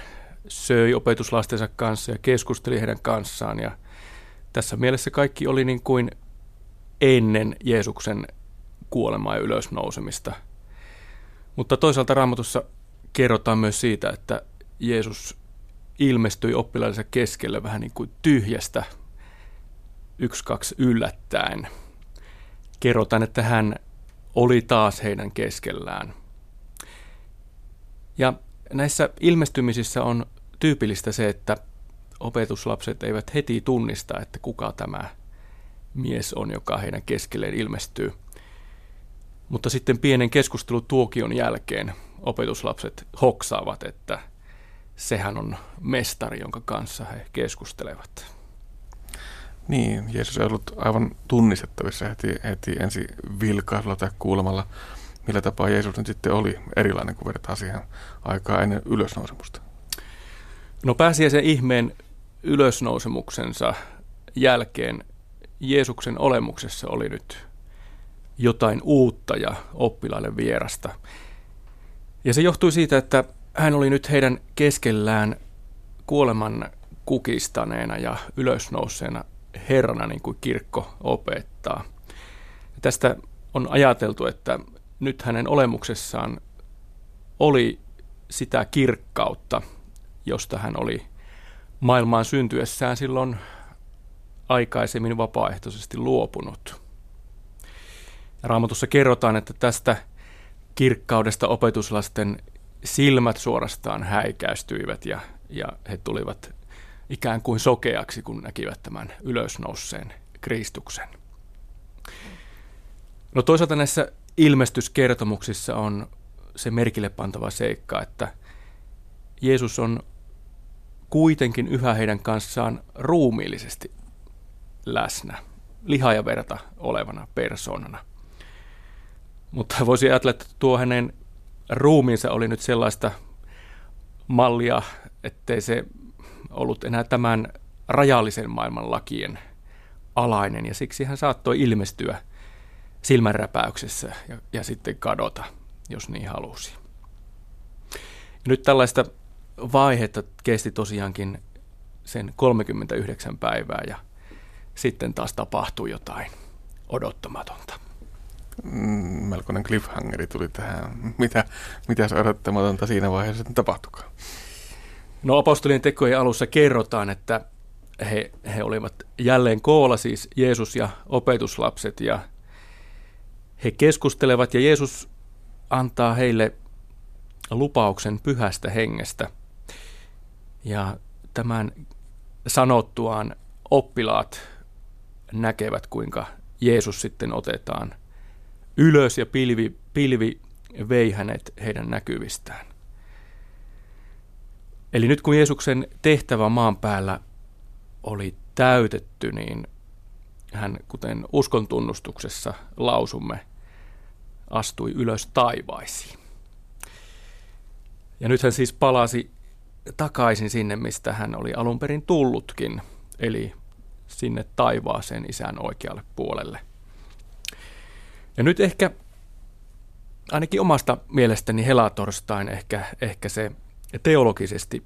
Speaker 12: söi opetuslastensa kanssa ja keskusteli heidän kanssaan. Ja tässä mielessä kaikki oli niin kuin ennen Jeesuksen kuolemaa ja ylösnousemista. Mutta toisaalta Raamatussa kerrotaan myös siitä, että Jeesus ilmestyi oppilaansa keskelle vähän niin kuin tyhjästä yksi, kaksi yllättäen. Kerrotaan, että hän oli taas heidän keskellään. Ja näissä ilmestymisissä on tyypillistä se, että opetuslapset eivät heti tunnista, että kuka tämä mies on, joka heidän keskelleen ilmestyy. Mutta sitten pienen keskustelutuokion jälkeen opetuslapset hoksaavat, että sehän on mestari, jonka kanssa he keskustelevat.
Speaker 2: Niin, Jeesus ei ollut aivan tunnistettavissa heti, heti ensi vilkaisulla tai kuulemalla, millä tapaa Jeesus nyt sitten oli erilainen, kuin vertaa siihen aikaa ennen ylösnousemusta.
Speaker 12: No pääsiäisen ihmeen ylösnousemuksensa jälkeen Jeesuksen olemuksessa oli nyt jotain uutta ja oppilaille vierasta. Ja se johtui siitä, että hän oli nyt heidän keskellään kuoleman kukistaneena ja ylösnouseena Herrana, niin kuin kirkko opettaa. Ja tästä on ajateltu, että nyt hänen olemuksessaan oli sitä kirkkautta, josta hän oli maailmaan syntyessään silloin aikaisemmin vapaaehtoisesti luopunut. Raamatussa kerrotaan, että tästä kirkkaudesta opetuslasten silmät suorastaan häikäistyivät ja, ja he tulivat ikään kuin sokeaksi, kun näkivät tämän ylösnouseen Kristuksen. No toisaalta näissä ilmestyskertomuksissa on se merkille pantava seikka, että Jeesus on kuitenkin yhä heidän kanssaan ruumiillisesti läsnä, liha ja verta olevana persoonana. Mutta voisi ajatella, että tuo hänen ruumiinsa oli nyt sellaista mallia, ettei se ollut enää tämän rajallisen maailman lakien alainen, ja siksi hän saattoi ilmestyä silmänräpäyksessä ja, ja sitten kadota, jos niin halusi. Ja nyt tällaista vaihetta kesti tosiaankin sen 39 päivää, ja sitten taas tapahtui jotain odottamatonta.
Speaker 2: Mm, melkoinen cliffhangeri tuli tähän. Mitä, mitä se odottamatonta siinä vaiheessa sitten tapahtukaan?
Speaker 12: No apostolien tekojen alussa kerrotaan, että he, he olivat jälleen koolla, siis Jeesus ja opetuslapset, ja he keskustelevat, ja Jeesus antaa heille lupauksen pyhästä hengestä. Ja tämän sanottuaan oppilaat näkevät, kuinka Jeesus sitten otetaan ylös ja pilvi, pilvi vei hänet heidän näkyvistään. Eli nyt kun Jeesuksen tehtävä maan päällä oli täytetty, niin hän, kuten uskon tunnustuksessa lausumme, astui ylös taivaisiin. Ja nyt hän siis palasi takaisin sinne, mistä hän oli alun perin tullutkin, eli sinne taivaaseen isän oikealle puolelle. Ja nyt ehkä, ainakin omasta mielestäni helatorstain ehkä, ehkä se teologisesti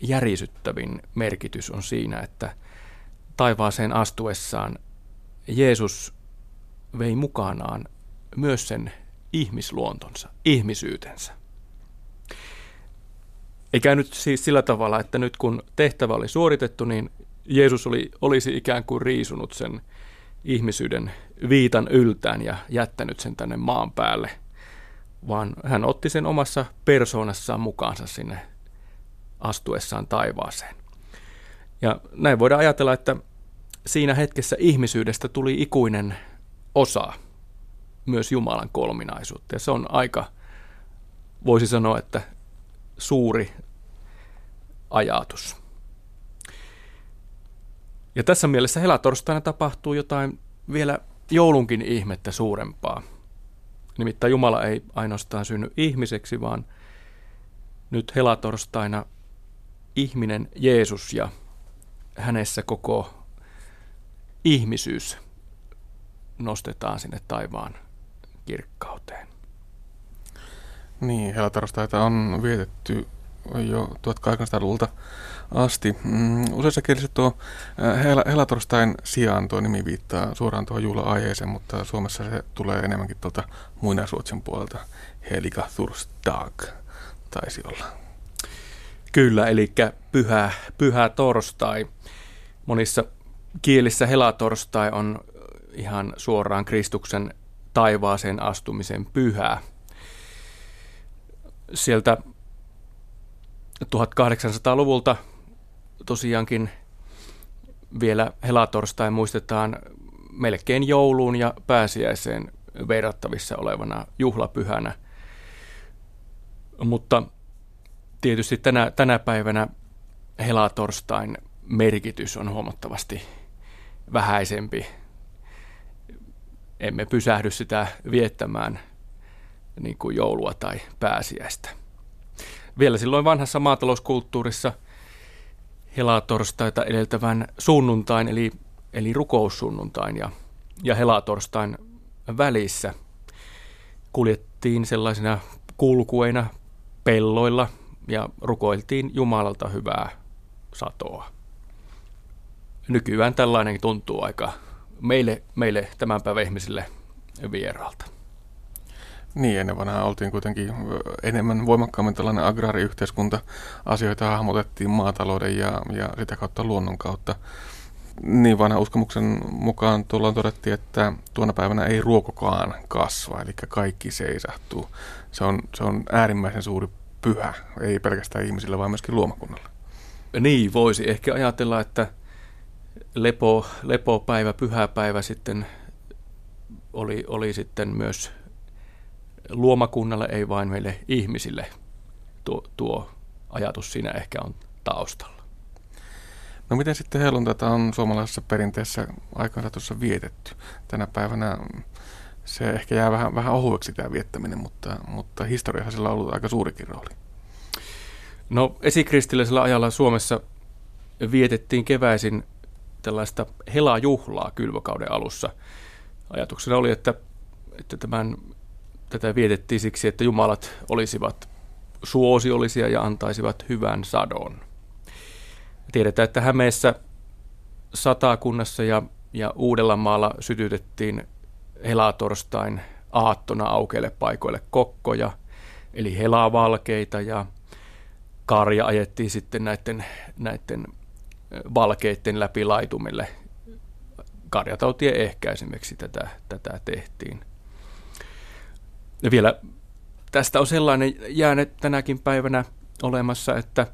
Speaker 12: järisyttävin merkitys on siinä, että taivaaseen astuessaan Jeesus vei mukanaan myös sen ihmisluontonsa, ihmisyytensä. Eikä nyt siis sillä tavalla, että nyt kun tehtävä oli suoritettu, niin Jeesus oli, olisi ikään kuin riisunut sen ihmisyyden viitan yltään ja jättänyt sen tänne maan päälle, vaan hän otti sen omassa persoonassaan mukaansa sinne astuessaan taivaaseen. Ja näin voidaan ajatella, että siinä hetkessä ihmisyydestä tuli ikuinen osa myös Jumalan kolminaisuutta. Ja se on aika, voisi sanoa, että suuri ajatus. Ja tässä mielessä helatorstaina tapahtuu jotain vielä joulunkin ihmettä suurempaa. Nimittäin Jumala ei ainoastaan synny ihmiseksi, vaan nyt helatorstaina ihminen Jeesus ja hänessä koko ihmisyys nostetaan sinne taivaan kirkkauteen.
Speaker 2: Niin, helatorstaita on vietetty jo 1800-luvulta asti. Mm, useissa kielissä tuo äh, hel- helatorstain sijaan tuo nimi viittaa suoraan tuohon juhla-aiheeseen, mutta Suomessa se tulee enemmänkin tuolta muinaisuotsen puolelta Helika Thursdag. taisi olla.
Speaker 12: Kyllä, eli pyhä, pyhä torstai. Monissa kielissä helatorstai on ihan suoraan Kristuksen taivaaseen astumisen pyhää. Sieltä 1800-luvulta tosiaankin vielä helatorstai muistetaan melkein jouluun ja pääsiäiseen verrattavissa olevana juhlapyhänä. Mutta tietysti tänä, tänä päivänä helatorstain merkitys on huomattavasti vähäisempi. Emme pysähdy sitä viettämään niin kuin joulua tai pääsiäistä. Vielä silloin vanhassa maatalouskulttuurissa helatorstaita edeltävän sunnuntain, eli, eli rukoussunnuntain ja, ja helatorstain välissä kuljettiin sellaisina kulkueina pelloilla ja rukoiltiin Jumalalta hyvää satoa. Nykyään tällainen tuntuu aika meille, meille tämän päivän ihmisille vieraalta.
Speaker 2: Niin, ennen vanhaa oltiin kuitenkin enemmän voimakkaammin tällainen agraariyhteiskunta. Asioita hahmotettiin maatalouden ja, ja sitä kautta luonnon kautta. Niin vanha uskomuksen mukaan tuolloin todettiin, että tuona päivänä ei ruokokaan kasva, eli kaikki seisahtuu. Se on, se on äärimmäisen suuri pyhä, ei pelkästään ihmisille, vaan myöskin luomakunnalle.
Speaker 12: Niin, voisi ehkä ajatella, että lepo, lepopäivä, pyhäpäivä sitten oli, oli sitten myös luomakunnalle, ei vain meille ihmisille. Tuo, tuo ajatus siinä ehkä on taustalla.
Speaker 2: No miten sitten helluntaita on suomalaisessa perinteessä aikansa tuossa vietetty? Tänä päivänä se ehkä jää vähän, vähän ohueksi tämä viettäminen, mutta, mutta historiassa sillä on ollut aika suurikin rooli.
Speaker 12: No esikristillisellä ajalla Suomessa vietettiin keväisin tällaista helajuhlaa kylvokauden alussa. Ajatuksena oli, että, että tämän, tätä vietettiin siksi, että jumalat olisivat suosiollisia ja antaisivat hyvän sadon. Tiedetään, että Hämeessä satakunnassa ja, ja Uudellamaalla sytytettiin helatorstain aattona aukeille paikoille kokkoja, eli helavalkeita ja karja ajettiin sitten näiden, näiden valkeiden läpi laitumille. Karjatautien ehkäisemiseksi tätä, tätä tehtiin. Ja vielä tästä on sellainen jääne tänäkin päivänä olemassa, että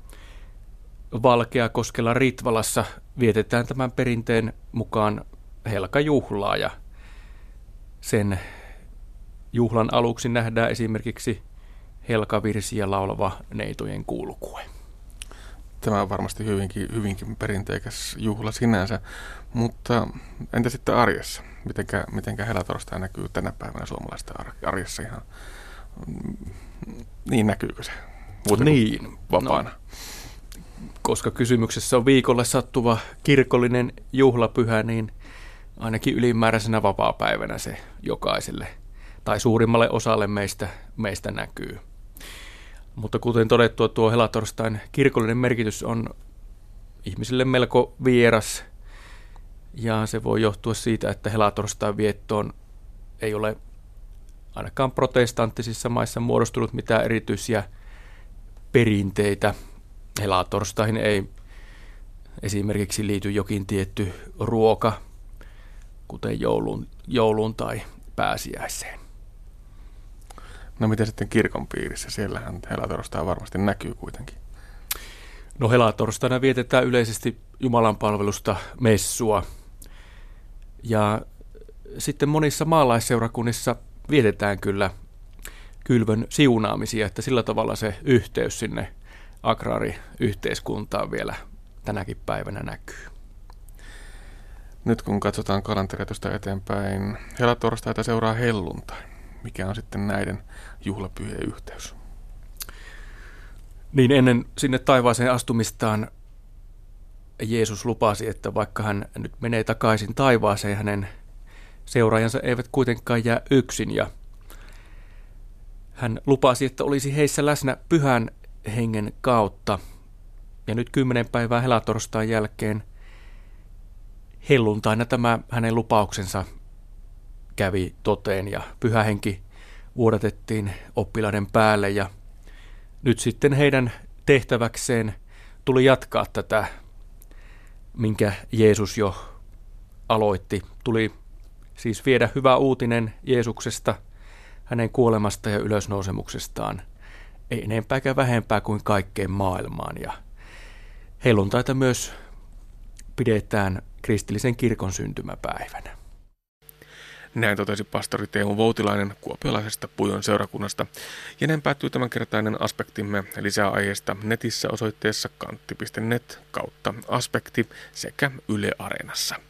Speaker 12: Valkeakoskella Ritvalassa vietetään tämän perinteen mukaan helkajuhlaa ja sen juhlan aluksi nähdään esimerkiksi helkavirsiä laulava neitojen kulkue.
Speaker 2: Tämä on varmasti hyvinkin, hyvinkin perinteikäs juhla sinänsä, mutta entä sitten arjessa? Mitenkä, mitenkä helatorstai näkyy tänä päivänä suomalaisten arjessa ihan? Niin näkyykö se?
Speaker 12: Muuten niin.
Speaker 2: Vapaana. No,
Speaker 12: koska kysymyksessä on viikolle sattuva kirkollinen juhlapyhä, niin ainakin ylimääräisenä vapaa-päivänä se jokaiselle tai suurimmalle osalle meistä, meistä näkyy. Mutta kuten todettua, tuo helatorstain kirkollinen merkitys on ihmisille melko vieras. Ja se voi johtua siitä, että helatorstain viettoon ei ole ainakaan protestanttisissa maissa muodostunut mitään erityisiä perinteitä. Helatorstaihin ei esimerkiksi liity jokin tietty ruoka, kuten jouluun, jouluun tai pääsiäiseen.
Speaker 2: No miten sitten kirkon piirissä? Siellähän helatorstai varmasti näkyy kuitenkin.
Speaker 12: No helatorstaina vietetään yleisesti Jumalan palvelusta messua. Ja sitten monissa maalaisseurakunnissa vietetään kyllä kylvön siunaamisia, että sillä tavalla se yhteys sinne agraariyhteiskuntaan vielä tänäkin päivänä näkyy.
Speaker 2: Nyt kun katsotaan kalenteria tuosta eteenpäin, helatorstaita seuraa helluntai. Mikä on sitten näiden juhlapyhien yhteys?
Speaker 12: Niin ennen sinne taivaaseen astumistaan Jeesus lupasi, että vaikka hän nyt menee takaisin taivaaseen, hänen seuraajansa eivät kuitenkaan jää yksin. Ja hän lupasi, että olisi heissä läsnä pyhän hengen kautta. Ja nyt kymmenen päivää helatorstain jälkeen helluntaina tämä hänen lupauksensa kävi toteen ja pyhä henki vuodatettiin oppilaiden päälle ja nyt sitten heidän tehtäväkseen tuli jatkaa tätä, minkä Jeesus jo aloitti. Tuli siis viedä hyvä uutinen Jeesuksesta, hänen kuolemasta ja ylösnousemuksestaan, ei enempääkään vähempää kuin kaikkeen maailmaan. Ja helluntaita myös pidetään kristillisen kirkon syntymäpäivänä.
Speaker 2: Näin totesi pastori Teemu Voutilainen kuopiolaisesta Pujon seurakunnasta. Ja näin päättyy tämänkertainen aspektimme lisää aiheesta netissä osoitteessa kantti.net kautta aspekti sekä Yle Areenassa.